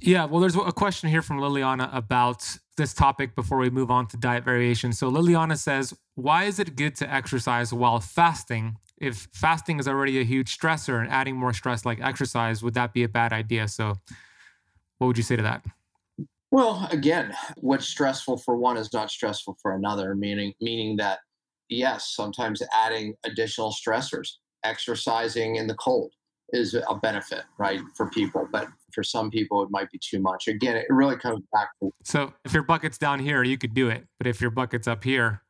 Yeah, well, there's a question here from Liliana about this topic before we move on to diet variation. So, Liliana says, Why is it good to exercise while fasting? If fasting is already a huge stressor and adding more stress like exercise, would that be a bad idea? So, what would you say to that? Well, again, what's stressful for one is not stressful for another, meaning meaning that yes, sometimes adding additional stressors, exercising in the cold is a benefit, right, for people. But for some people it might be too much. Again it really comes back to so if your bucket's down here you could do it but if your bucket's up here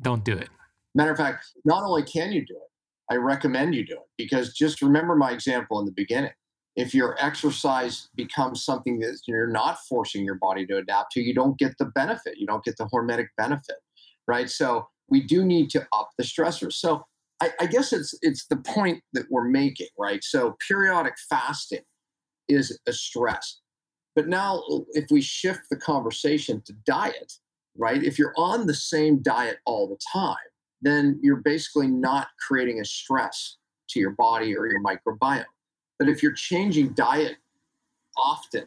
don't do it. Matter of fact not only can you do it i recommend you do it because just remember my example in the beginning. If your exercise becomes something that you're not forcing your body to adapt to you don't get the benefit you don't get the hormetic benefit right? So we do need to up the stressors. So I, I guess it's it's the point that we're making right? So periodic fasting is a stress. But now, if we shift the conversation to diet, right? If you're on the same diet all the time, then you're basically not creating a stress to your body or your microbiome. But if you're changing diet often,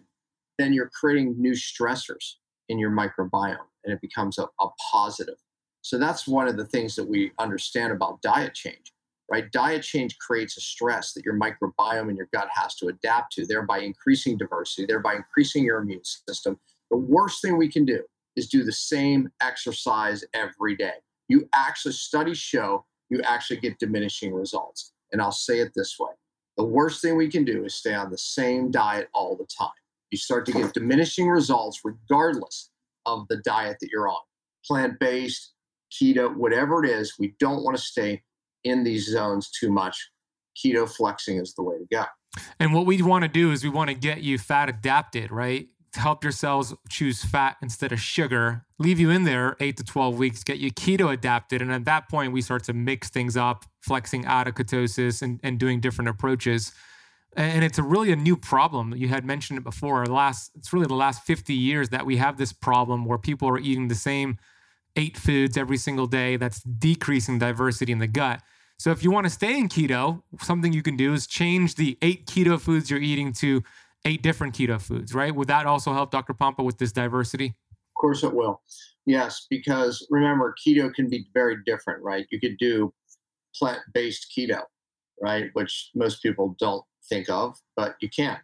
then you're creating new stressors in your microbiome and it becomes a, a positive. So that's one of the things that we understand about diet change right? Diet change creates a stress that your microbiome and your gut has to adapt to, thereby increasing diversity, thereby increasing your immune system. The worst thing we can do is do the same exercise every day. You actually, studies show you actually get diminishing results. And I'll say it this way the worst thing we can do is stay on the same diet all the time. You start to get diminishing results regardless of the diet that you're on plant based, keto, whatever it is. We don't want to stay in these zones too much. Keto flexing is the way to go. And what we want to do is we want to get you fat adapted, right? To help your cells choose fat instead of sugar, leave you in there eight to 12 weeks, get you keto adapted. And at that point, we start to mix things up, flexing out of ketosis and, and doing different approaches. And it's a really a new problem. You had mentioned it before. Last, it's really the last 50 years that we have this problem where people are eating the same eight foods every single day. That's decreasing diversity in the gut. So if you want to stay in keto, something you can do is change the eight keto foods you're eating to eight different keto foods, right? Would that also help Dr. Pompa with this diversity? Of course it will. Yes, because remember, keto can be very different, right? You could do plant based keto, right? Which most people don't think of, but you can.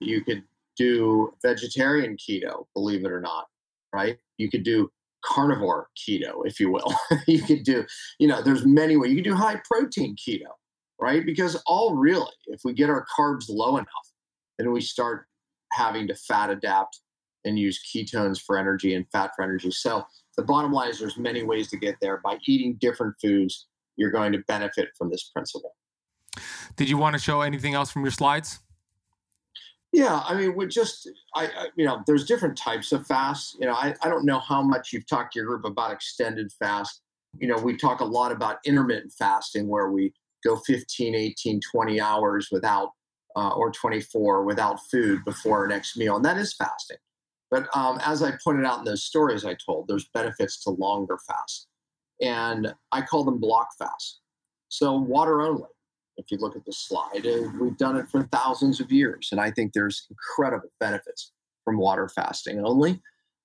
You could do vegetarian keto, believe it or not, right? You could do carnivore keto, if you will. you could do, you know, there's many ways. You could do high protein keto, right? Because all really, if we get our carbs low enough, then we start having to fat adapt and use ketones for energy and fat for energy. So the bottom line is there's many ways to get there. By eating different foods, you're going to benefit from this principle. Did you want to show anything else from your slides? Yeah, I mean, we just, I, I, you know, there's different types of fasts. You know, I, I don't know how much you've talked to your group about extended fast. You know, we talk a lot about intermittent fasting where we go 15, 18, 20 hours without, uh, or 24 without food before our next meal. And that is fasting. But um, as I pointed out in those stories I told, there's benefits to longer fasts. And I call them block fasts. So water only if you look at the slide, uh, we've done it for thousands of years. And I think there's incredible benefits from water fasting only.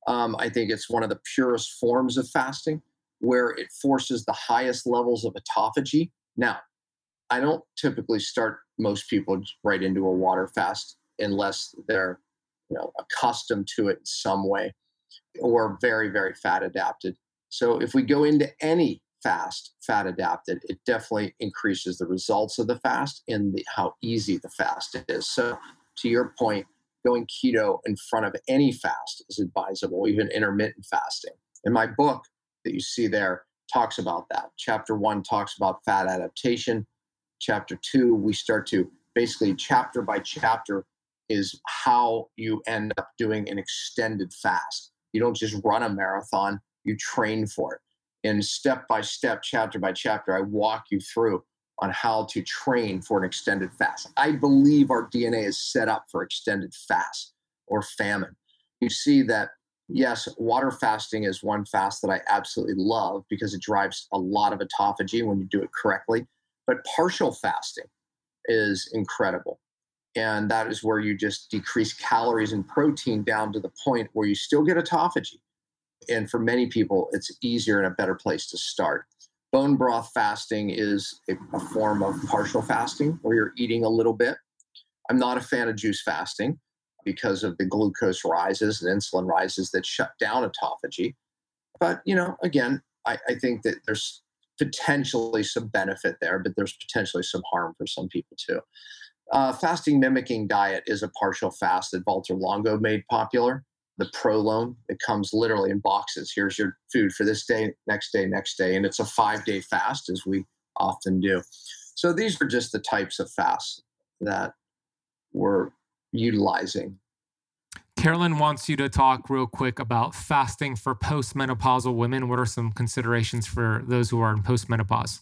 Um, I think it's one of the purest forms of fasting where it forces the highest levels of autophagy. Now, I don't typically start most people right into a water fast unless they're you know accustomed to it in some way or very very fat adapted. So if we go into any fast, fat adapted, it definitely increases the results of the fast and the, how easy the fast is. So, to your point, going keto in front of any fast is advisable, even intermittent fasting. In my book that you see there talks about that. Chapter one talks about fat adaptation. Chapter two, we start to basically chapter by chapter is how you end up doing an extended fast. You don't just run a marathon, you train for it and step by step, chapter by chapter, I walk you through on how to train for an extended fast. I believe our DNA is set up for extended fast or famine. You see that, yes, water fasting is one fast that I absolutely love because it drives a lot of autophagy when you do it correctly. But partial fasting is incredible. And that is where you just decrease calories and protein down to the point where you still get autophagy and for many people, it's easier and a better place to start. Bone broth fasting is a, a form of partial fasting where you're eating a little bit. I'm not a fan of juice fasting because of the glucose rises and insulin rises that shut down autophagy. But, you know, again, I, I think that there's potentially some benefit there, but there's potentially some harm for some people too. Uh, fasting mimicking diet is a partial fast that Valter Longo made popular the ProLon. It comes literally in boxes. Here's your food for this day, next day, next day. And it's a five day fast, as we often do. So these are just the types of fasts that we're utilizing. Carolyn wants you to talk real quick about fasting for postmenopausal women. What are some considerations for those who are in postmenopause?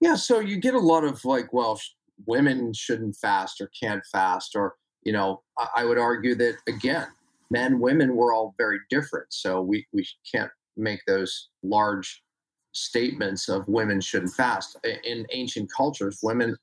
Yeah, so you get a lot of like, well, women shouldn't fast or can't fast, or, you know, I would argue that again, men, women, we're all very different. So we, we can't make those large statements of women shouldn't fast. In ancient cultures, women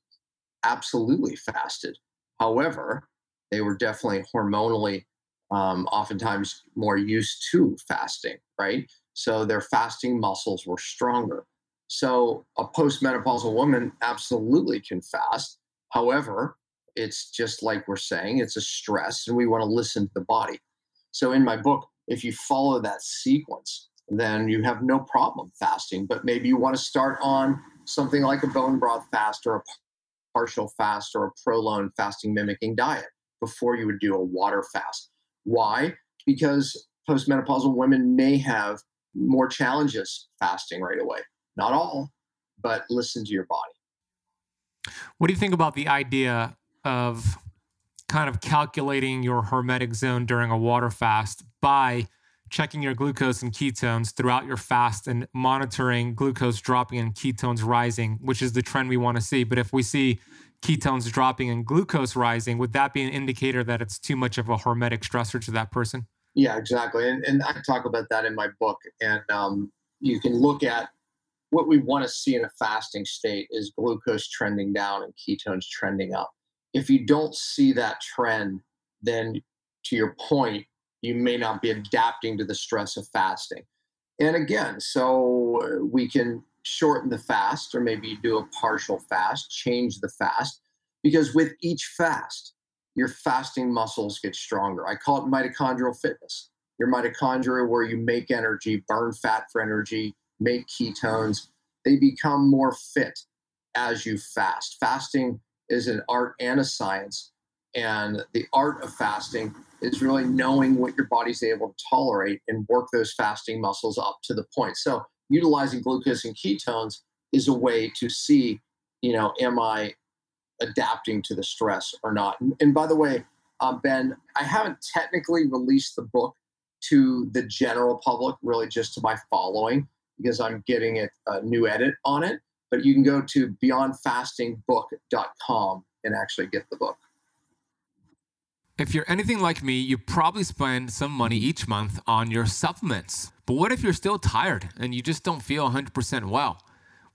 absolutely fasted. However, they were definitely hormonally, um, oftentimes more used to fasting, right? So their fasting muscles were stronger. So a postmenopausal woman absolutely can fast. However, it's just like we're saying, it's a stress, and we want to listen to the body. So in my book, if you follow that sequence, then you have no problem fasting. But maybe you want to start on something like a bone broth fast or a partial fast or a prolonged fasting mimicking diet before you would do a water fast. Why? Because postmenopausal women may have more challenges fasting right away. Not all, but listen to your body. What do you think about the idea of kind of calculating your hormetic zone during a water fast by checking your glucose and ketones throughout your fast and monitoring glucose dropping and ketones rising, which is the trend we want to see. But if we see ketones dropping and glucose rising, would that be an indicator that it's too much of a hormetic stressor to that person? Yeah, exactly. And, and I talk about that in my book. And um, you can look at what we want to see in a fasting state is glucose trending down and ketones trending up. If you don't see that trend, then to your point, you may not be adapting to the stress of fasting. And again, so uh, we can shorten the fast or maybe do a partial fast, change the fast, because with each fast, your fasting muscles get stronger. I call it mitochondrial fitness. Your mitochondria, where you make energy, burn fat for energy, make ketones, they become more fit as you fast. Fasting is an art and a science. And the art of fasting is really knowing what your body's able to tolerate and work those fasting muscles up to the point. So utilizing glucose and ketones is a way to see, you know, am I adapting to the stress or not? And, and by the way, uh, Ben, I haven't technically released the book to the general public, really just to my following, because I'm getting it a new edit on it. But you can go to beyondfastingbook.com and actually get the book. If you're anything like me, you probably spend some money each month on your supplements. But what if you're still tired and you just don't feel 100% well?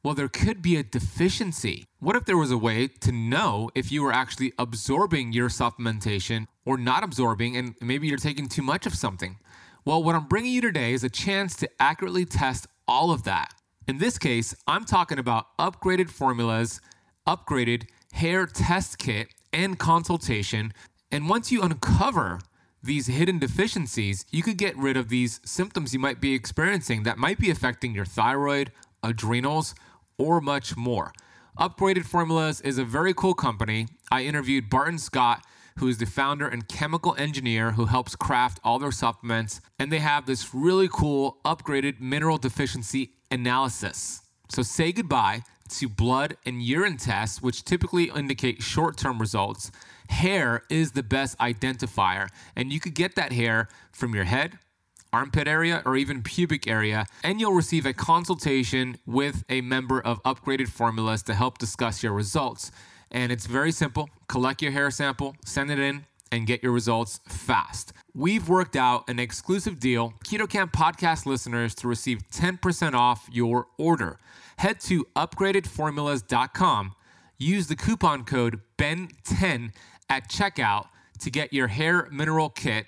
Well, there could be a deficiency. What if there was a way to know if you were actually absorbing your supplementation or not absorbing, and maybe you're taking too much of something? Well, what I'm bringing you today is a chance to accurately test all of that. In this case, I'm talking about upgraded formulas, upgraded hair test kit, and consultation and once you uncover these hidden deficiencies, you could get rid of these symptoms you might be experiencing that might be affecting your thyroid, adrenals, or much more. Upgraded Formulas is a very cool company. I interviewed Barton Scott, who is the founder and chemical engineer who helps craft all their supplements, and they have this really cool upgraded mineral deficiency analysis. So say goodbye to blood and urine tests, which typically indicate short term results, hair is the best identifier. And you could get that hair from your head, armpit area, or even pubic area. And you'll receive a consultation with a member of Upgraded Formulas to help discuss your results. And it's very simple collect your hair sample, send it in, and get your results fast. We've worked out an exclusive deal, Keto Kamp podcast listeners, to receive 10% off your order. Head to upgradedformulas.com, use the coupon code BEN10 at checkout to get your hair mineral kit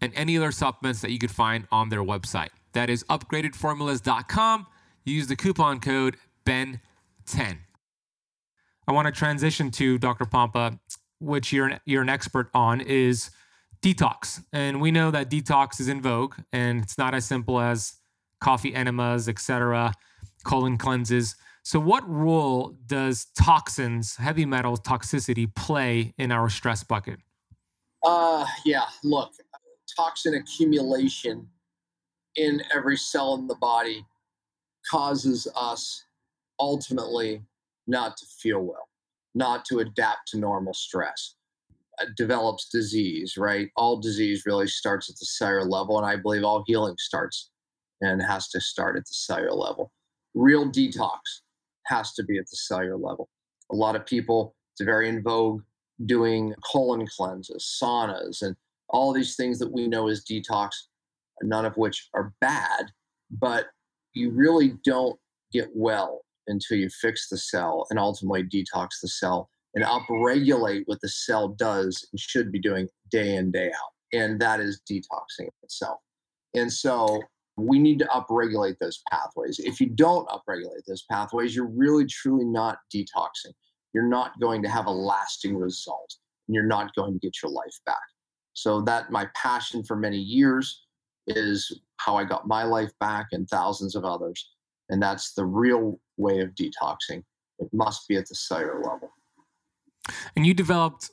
and any other supplements that you could find on their website. That is upgradedformulas.com. Use the coupon code BEN10. I want to transition to Dr. Pompa, which you're an, you're an expert on, is detox. And we know that detox is in vogue and it's not as simple as coffee enemas, etc., colon cleanses. So, what role does toxins, heavy metal toxicity, play in our stress bucket? Uh, yeah, look, toxin accumulation in every cell in the body causes us ultimately not to feel well, not to adapt to normal stress. It develops disease, right? All disease really starts at the cellular level, and I believe all healing starts and has to start at the cellular level. Real detox has to be at the cellular level. A lot of people, it's very in vogue doing colon cleanses, saunas, and all these things that we know as detox, none of which are bad, but you really don't get well until you fix the cell and ultimately detox the cell and upregulate what the cell does and should be doing day in, day out. And that is detoxing itself. And so we need to upregulate those pathways. If you don't upregulate those pathways, you're really truly not detoxing. You're not going to have a lasting result and you're not going to get your life back. So that my passion for many years is how I got my life back and thousands of others. And that's the real way of detoxing. It must be at the cellular level. And you developed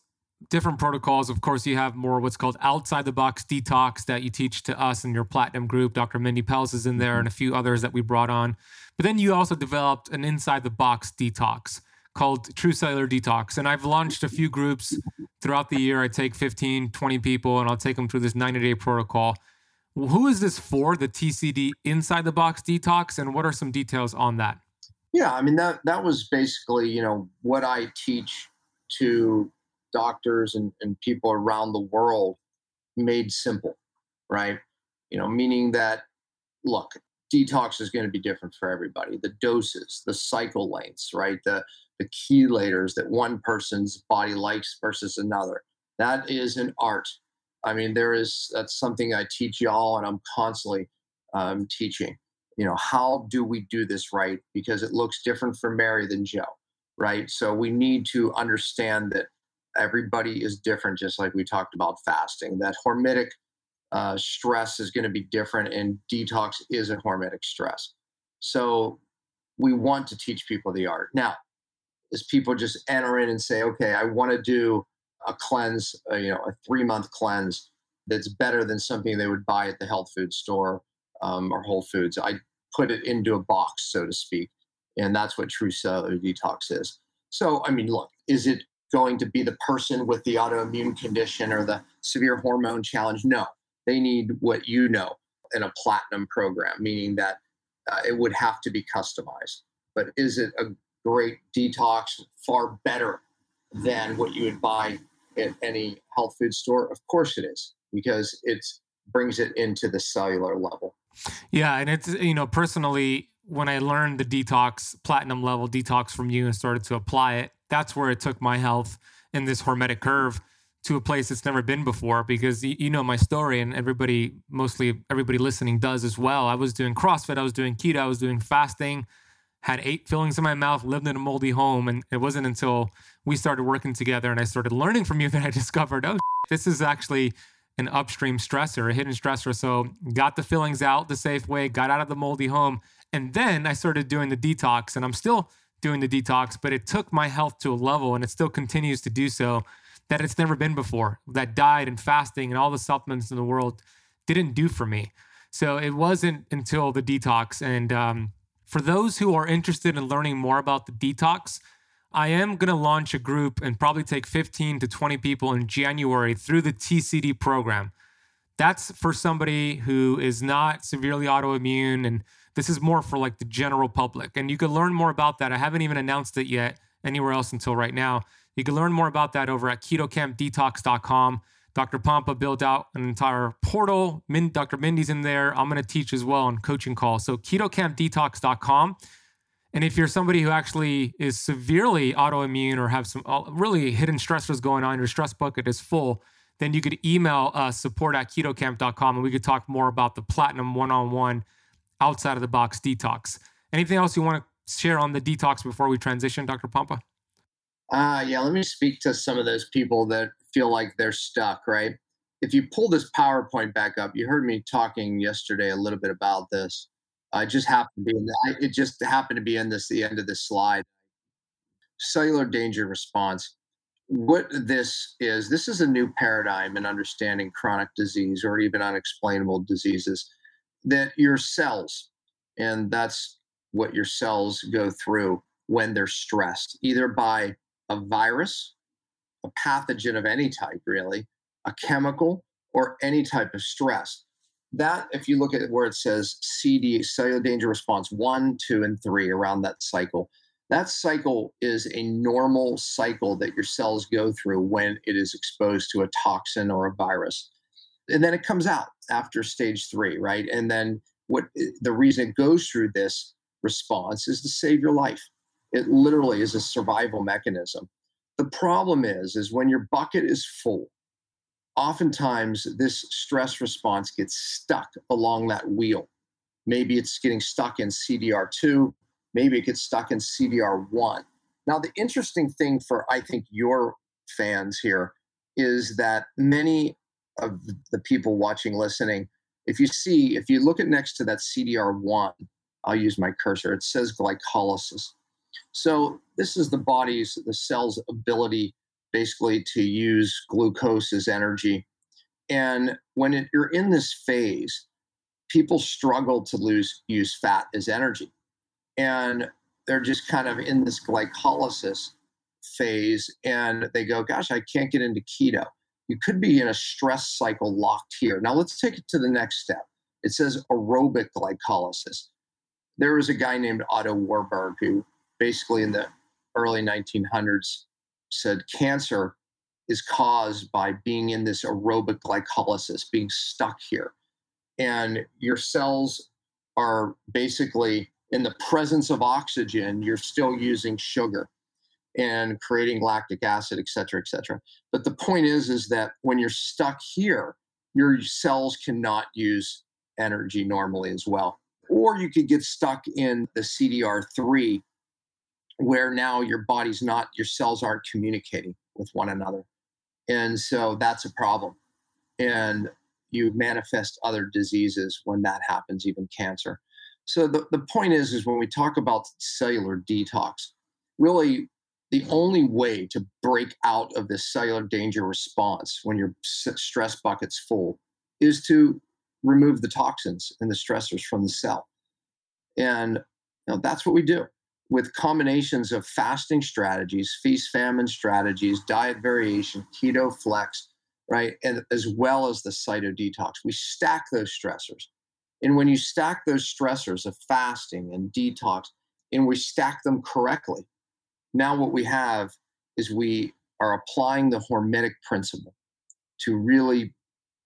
different protocols. Of course, you have more what's called outside the box detox that you teach to us in your platinum group. Dr. Mindy Pelz is in there mm-hmm. and a few others that we brought on. But then you also developed an inside the box detox called True Cellular Detox. And I've launched a few groups throughout the year. I take 15, 20 people and I'll take them through this 90 day protocol. Who is this for, the TCD inside the box detox? And what are some details on that? Yeah, I mean that that was basically, you know, what I teach to doctors and, and people around the world made simple, right? You know, meaning that look, detox is going to be different for everybody. The doses, the cycle lengths, right? The the chelators that one person's body likes versus another. That is an art. I mean, there is that's something I teach y'all, and I'm constantly um, teaching. You know, how do we do this right? Because it looks different for Mary than Joe, right? So we need to understand that everybody is different, just like we talked about fasting. That hormetic uh, stress is going to be different, and detox is a hormetic stress. So we want to teach people the art. Now, as people just enter in and say, okay, I want to do a cleanse, uh, you know, a three month cleanse that's better than something they would buy at the health food store um, or Whole Foods. I put it into a box, so to speak. And that's what true cellular detox is. So, I mean, look, is it going to be the person with the autoimmune condition or the severe hormone challenge? No, they need what you know in a platinum program, meaning that uh, it would have to be customized. But is it a great detox, far better than what you would buy at any health food store? Of course it is, because it brings it into the cellular level. Yeah, and it's you know personally when I learned the detox platinum level detox from you and started to apply it, that's where it took my health in this hormetic curve to a place it's never been before because you know my story and everybody mostly everybody listening does as well. I was doing CrossFit, I was doing keto, I was doing fasting, had eight fillings in my mouth, lived in a moldy home and it wasn't until we started working together and I started learning from you that I discovered oh this is actually an upstream stressor, a hidden stressor. So got the fillings out the safe way, got out of the moldy home, and then I started doing the detox, and I'm still doing the detox, but it took my health to a level, and it still continues to do so that it's never been before. That diet and fasting and all the supplements in the world didn't do for me. So it wasn't until the detox. And um, for those who are interested in learning more about the detox, I am going to launch a group and probably take 15 to 20 people in January through the TCD program. That's for somebody who is not severely autoimmune. And this is more for like the general public. And you can learn more about that. I haven't even announced it yet anywhere else until right now. You can learn more about that over at ketokampdetox.com. Dr. Pompa built out an entire portal. Min, Dr. Mindy's in there. I'm going to teach as well on coaching calls. So ketokampdetox.com. And if you're somebody who actually is severely autoimmune or have some uh, really hidden stressors going on, your stress bucket is full, then you could email us support at ketokamp.com and we could talk more about the platinum one on one outside of the box detox. Anything else you want to share on the detox before we transition, Dr. Pompa? Uh, yeah, let me speak to some of those people that feel like they're stuck, right? If you pull this PowerPoint back up, you heard me talking yesterday a little bit about this. I just happened to be in the, it just happened to be in this the end of this slide. Cellular danger response. What this is, this is a new paradigm in understanding chronic disease or even unexplainable diseases. That your cells, and that's what your cells go through when they're stressed, either by a virus, a pathogen of any type, really, a chemical, or any type of stress. That if you look at where it says cd cellular danger response one two and three around that cycle that cycle is a normal cycle that your cells go through when it is exposed to a toxin or a virus. And then it comes out after stage three right? And then what eh, the reason it goes through this response is to save your life. It literally is a survival mechanism the problem is is when your bucket is full oftentimes this stress response gets stuck along that wheel. Maybe it's getting stuck in CDR2, maybe it gets stuck in CDR1. Now, the interesting thing for, I think, your fans here is that many of the people watching, listening, if you see, if you look at next to that CDR1, I'll use my cursor, it says glycolysis. So, this is the body's, the cell's ability basically to use glucose as energy. And when it, you're in this phase, people struggle to lose use fat as energy. And they're just kind of in this glycolysis phase and they go, gosh, I can't get into keto. You could be in a stress cycle locked here. Now let's take it to the next step. It says aerobic glycolysis. There was a guy named Otto Warburg who basically in the early 1900s said cancer is caused by being in this aerobic glycolysis, being stuck here. And your cells are basically in the presence of oxygen, you're still using sugar and creating lactic acid, et cetera, et cetera. But the point is, is that when you're stuck here, your cells cannot use energy normally as well. Or you could get stuck in the CDR3, where now your body's not, your cells aren't communicating with one another. And so that's a problem. And you manifest other diseases when that happens, even cancer. So the, the point is, is when we talk about cellular detox, really the only way to break out of this cellular danger response when your stress bucket's full is to remove the toxins and the stressors from the cell. And you know, that's what we do with combinations of fasting strategies, feast famine strategies, diet variation, keto flex, right? And as well as the cyto detox. We stack those stressors. And when you stack those stressors of fasting and detox, and we stack them correctly, now what we have is we are applying the hormetic principle to really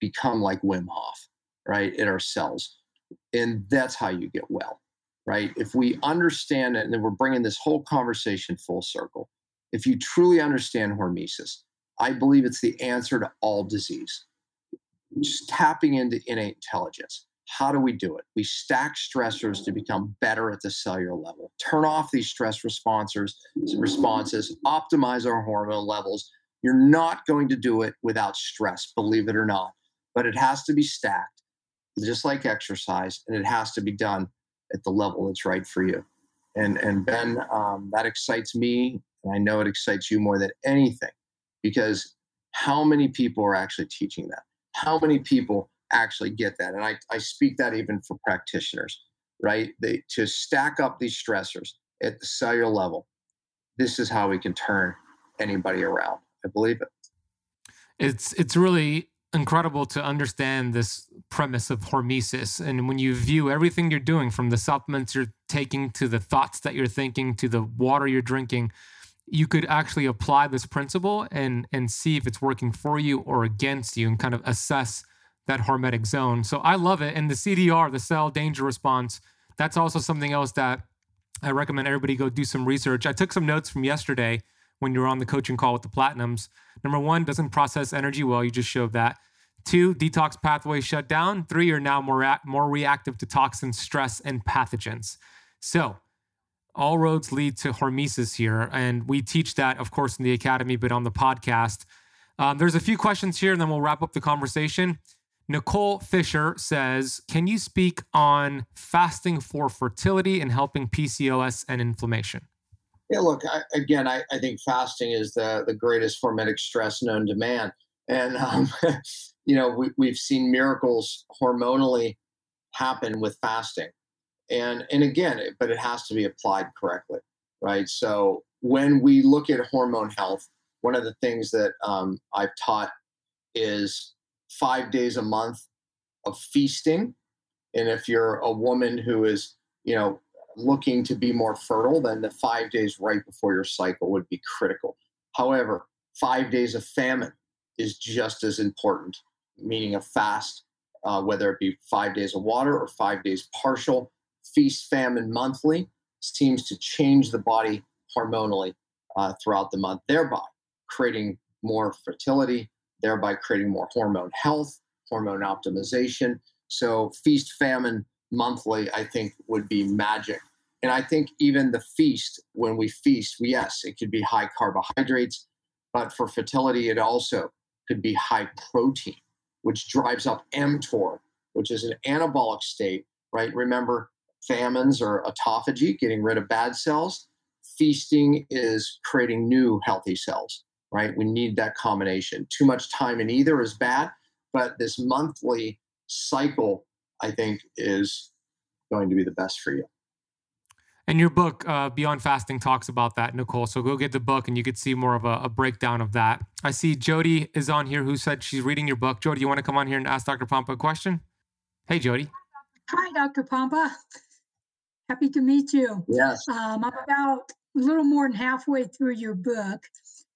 become like Wim Hof, right, in our cells. And that's how you get well, right? If we understand it, and then we're bringing this whole conversation full circle. If you truly understand hormesis, I believe it's the answer to all disease. Just tapping into innate intelligence. How do we do it? We stack stressors to become better at the cellular level. Turn off these stress responses, responses, optimize our hormone levels. You're not going to do it without stress, believe it or not. But it has to be stacked, just like exercise, and it has to be done at the level that's right for you. And and Ben, um, that excites me, and I know it excites you more than anything, because how many people are actually teaching that? How many people actually get that. And I, I speak that even for practitioners, right? They to stack up these stressors at the cellular level. This is how we can turn anybody around. I believe it. It's it's really incredible to understand this premise of hormesis. And when you view everything you're doing from the supplements you're taking to the thoughts that you're thinking to the water you're drinking, you could actually apply this principle and and see if it's working for you or against you and kind of assess that hormetic zone. So I love it. And the CDR, the cell danger response, that's also something else that I recommend everybody go do some research. I took some notes from yesterday when you're on the coaching call with the platinums. Number one, doesn't process energy well. You just showed that. Two, detox pathways shut down. Three, you're now more, more reactive to toxins, stress, and pathogens. So, all roads lead to hormesis here. And we teach that, of course, in the academy, but on the podcast. Um, there's a few questions here, and then we'll wrap up the conversation. Nicole Fisher says, Can you speak on fasting for fertility and helping PCOS and inflammation? Yeah, look, I, again, I, I, think fasting is the, the greatest hormetic stress known to man. And, um, you know, we, we've seen miracles hormonally happen with fasting. And, and again, but it has to be applied correctly, right? So when we look at hormone health, one of the things that um, I've taught is five days a month of feasting. And if you're a woman who is, you know, looking to be more fertile, then the five days right before your cycle would be critical. However, five days of famine is just as important, meaning a fast, uh, whether it be five days of water or five days partial. Feast famine monthly seems to change the body hormonally uh, throughout the month, thereby creating more fertility, thereby creating more hormone health, hormone optimization. So, feast famine monthly, I think, would be magic. And I think even the feast, when we feast, yes, it could be high carbohydrates, but for fertility, it also could be high protein, which drives up mTOR, which is an anabolic state, right? Remember, famines are autophagy, getting rid of bad cells. Feasting is creating new healthy cells. right? We need that combination. Too much time in either is bad, but this monthly cycle, I think, is going to be the best for you. And your book, uh, Beyond Fasting, talks about that, Nicole. So go get the book and you could see more of a, a, breakdown of that. I see Jody is on here who said she's reading your book. Jody, you want to come on here and ask Dr. Pompa a question? Hey, Jody. Hi, Dr. Pompa. Happy to meet you. Yes. Um, I'm about a little more than halfway through your book.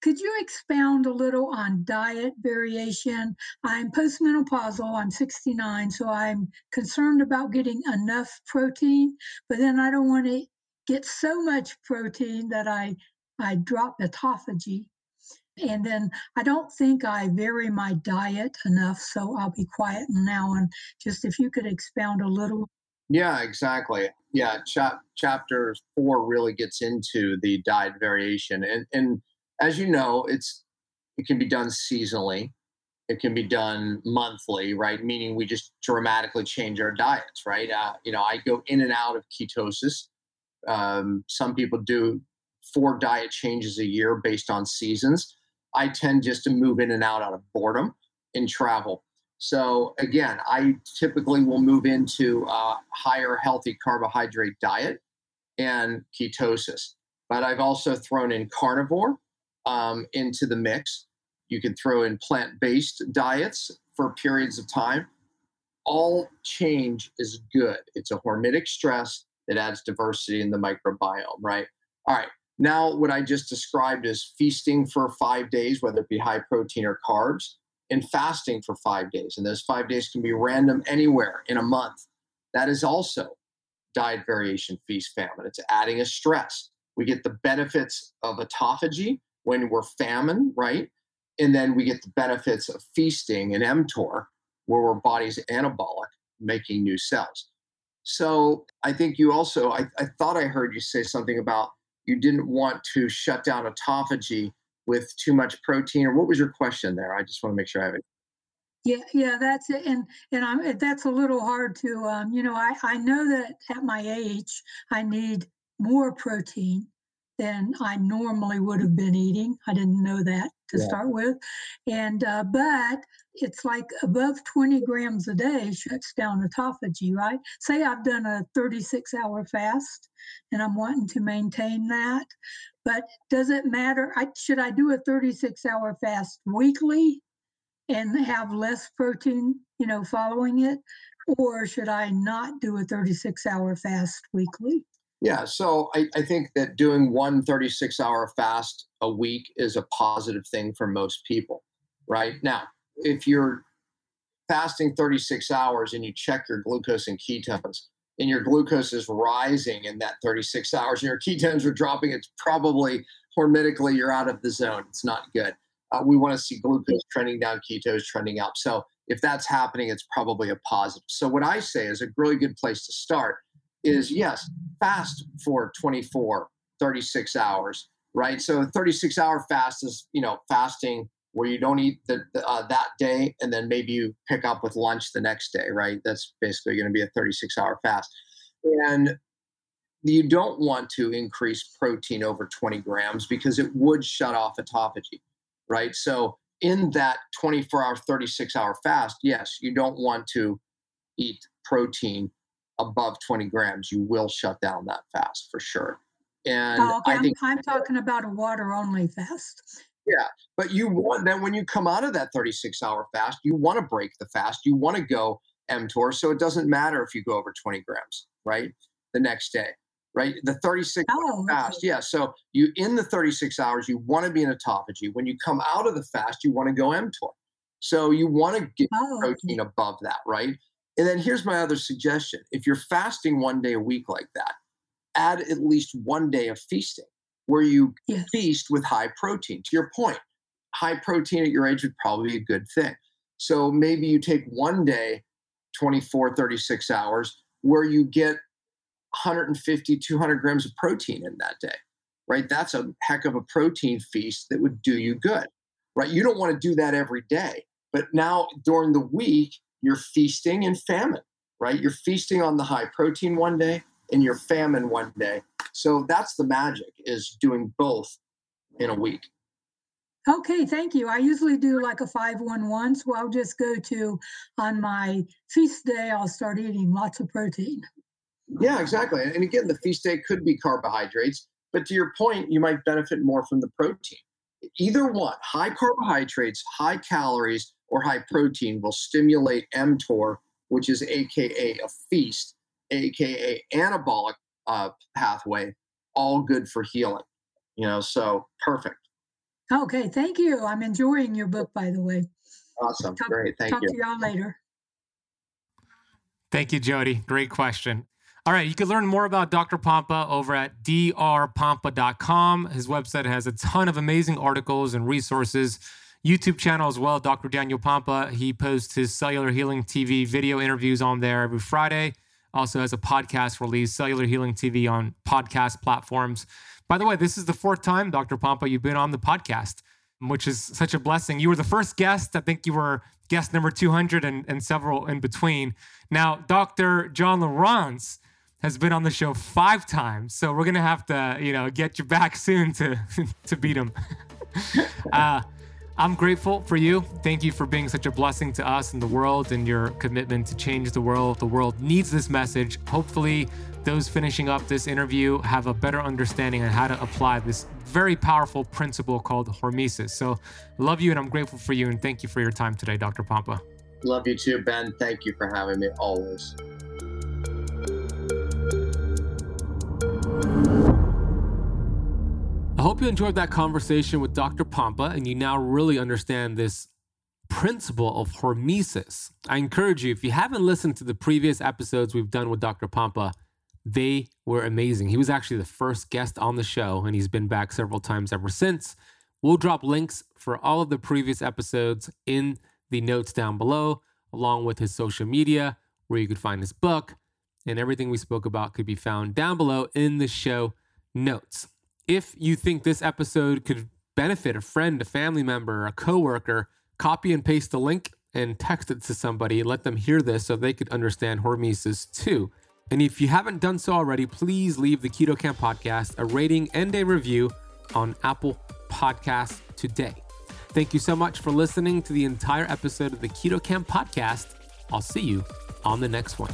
Could you expound a little on diet variation? I'm postmenopausal, I'm 69, so I'm concerned about getting enough protein, but then I don't want to get so much protein that I, I drop autophagy. And then I don't think I vary my diet enough, so I'll be quiet now. And just if you could expound a little. Yeah, exactly. Yeah, chap- chapter four really gets into the diet variation, and and as you know, it's it can be done seasonally, it can be done monthly, right? Meaning we just dramatically change our diets, right? Uh, you know, I go in and out of ketosis um, some people do four diet changes a year based on seasons. I tend just to move in and out out of boredom and travel. So again, I typically will move into a higher healthy carbohydrate diet and ketosis. But I've also thrown in carnivore um, into the mix. You can throw in plant based diets for periods of time. All change is good. It's a hormetic stress that adds diversity in the microbiome, right? All right. Now, what I just described is feasting for five days, whether it be high protein or carbs, and fasting for five days. And those five days can be random anywhere in a month. That is also diet variation, feast famine. It's adding a stress. We get the benefits of autophagy when we're famine, right? And then we get the benefits of feasting and mTOR, where our body's anabolic, making new cells. So I think you also, I, I thought I heard you say something about you didn't want to shut down autophagy with too much protein, or what was your question there? I just want to make sure I have it. Yeah, yeah, that's it, and and I'm that's a little hard to, um, you know, I I know that at my age I need more protein, than I normally would have been eating. I didn't know that to yeah. start with. And, uh, but it's like above 20 grams a day shuts down autophagy, right? Say I've done a 36 hour fast and I'm wanting to maintain that. But does it matter? I, should I do a 36 hour fast weekly and have less protein, you know, following it? Or should I not do a 36 hour fast weekly? Yeah, so I, I think that doing one 36 hour fast a week is a positive thing for most people, right? Now, if you're fasting 36 hours and you check your glucose and ketones, and your glucose is rising in that 36 hours and your ketones are dropping, it's probably hormetically you're out of the zone. It's not good. Uh, we want to see glucose trending down, ketones trending up. So if that's happening, it's probably a positive. So what I say is a really good place to start is yes, fast for 24, 36 hours, right? So 36 hour fast is, you know, fasting where you don't eat the, the uh, that day and then maybe you pick up with lunch the next day, right? That's basically going to be a 36 hour fast. And you don't want to increase protein over 20 grams because it would shut off autophagy, right? So in that 24 hour, 36 hour fast, yes, you don't want to eat protein above 20 grams, you will shut down that fast for sure. And oh, okay. I think I'm, I'm talking about a water only fast. Yeah, but you want then when you come out of that 36 hour fast, you want to break the fast. You want to go mTOR, so it doesn't matter if you go over 20 grams, right? The next day, right? The 36 oh, fast, okay. yeah. So you in the 36 hours, you want to be in autophagy. When you come out of the fast, you want to go mTOR. So you want to get oh, protein okay. above that, right? And then here's my other suggestion if you're fasting one day a week like that, add at least one day of feasting where you yes. feast with high protein. To your point, high protein at your age would probably be a good thing. So maybe you take one day, 24, 36 hours, where you get 150, 200 grams of protein in that day, right? That's a heck of a protein feast that would do you good, right? You don't want to do that every day. But now during the week, you're feasting and famine, right? You're feasting on the high protein one day and you're famine one day. So that's the magic is doing both in a week. Okay, thank you. I usually do like a 511, so I'll just go to on my feast day, I'll start eating lots of protein. Yeah, exactly. And again, the feast day could be carbohydrates, but to your point, you might benefit more from the protein. Either one, high carbohydrates, high calories, or high protein will stimulate mTOR, which is AKA a feast, AKA anabolic uh, pathway, all good for healing. You know, so perfect. Okay, thank you. I'm enjoying your book, by the way. Awesome. Talk, Great. Thank talk you. Talk to y'all later. Thank you, Jody. Great question. All right, you can learn more about Dr. Pompa over at drpompa.com. His website has a ton of amazing articles and resources. YouTube channel as well, Dr. Daniel Pompa. He posts his Cellular Healing TV video interviews on there every Friday. Also has a podcast release, Cellular Healing TV on podcast platforms. By the way, this is the fourth time, Dr. Pompa, you've been on the podcast, which is such a blessing. You were the first guest. I think you were guest number 200 and, and several in between. Now, Dr. John Lieurance has been on the show five times. So we're to have to, you know, get you back soon to, to beat him. uh, I'm grateful for you. Thank you for being such a blessing to us and the world and your commitment to change the world. The world needs this message. Hopefully, those finishing up this interview have a better understanding on how to apply this very powerful principle called hormesis. So, love you and I'm grateful for you and thank you for your time today, Dr. Pompa. Love you too, Ben. Thank you for having me always. I hope you enjoyed that conversation with Dr. Pompa and you now really understand this principle of hormesis. I encourage you, if you haven't listened to the previous episodes we've done with Dr. Pompa, they were amazing. He was actually the first guest on the show, and he's been back several times ever since. We'll drop links for all of the previous episodes in the notes down below, along with his social media, where you could find his book, and everything we spoke about could be found down below in the show notes. If you think this episode could benefit a friend, a family member, a coworker, copy and paste the link and text it to somebody. Let them hear this so they could understand hormesis too. And if you haven't done so already, please leave the Keto Kamp podcast a rating and a review on Apple Podcasts today. Thank you so much for listening to the entire episode of the Keto Kamp podcast. I'll see you on the next one.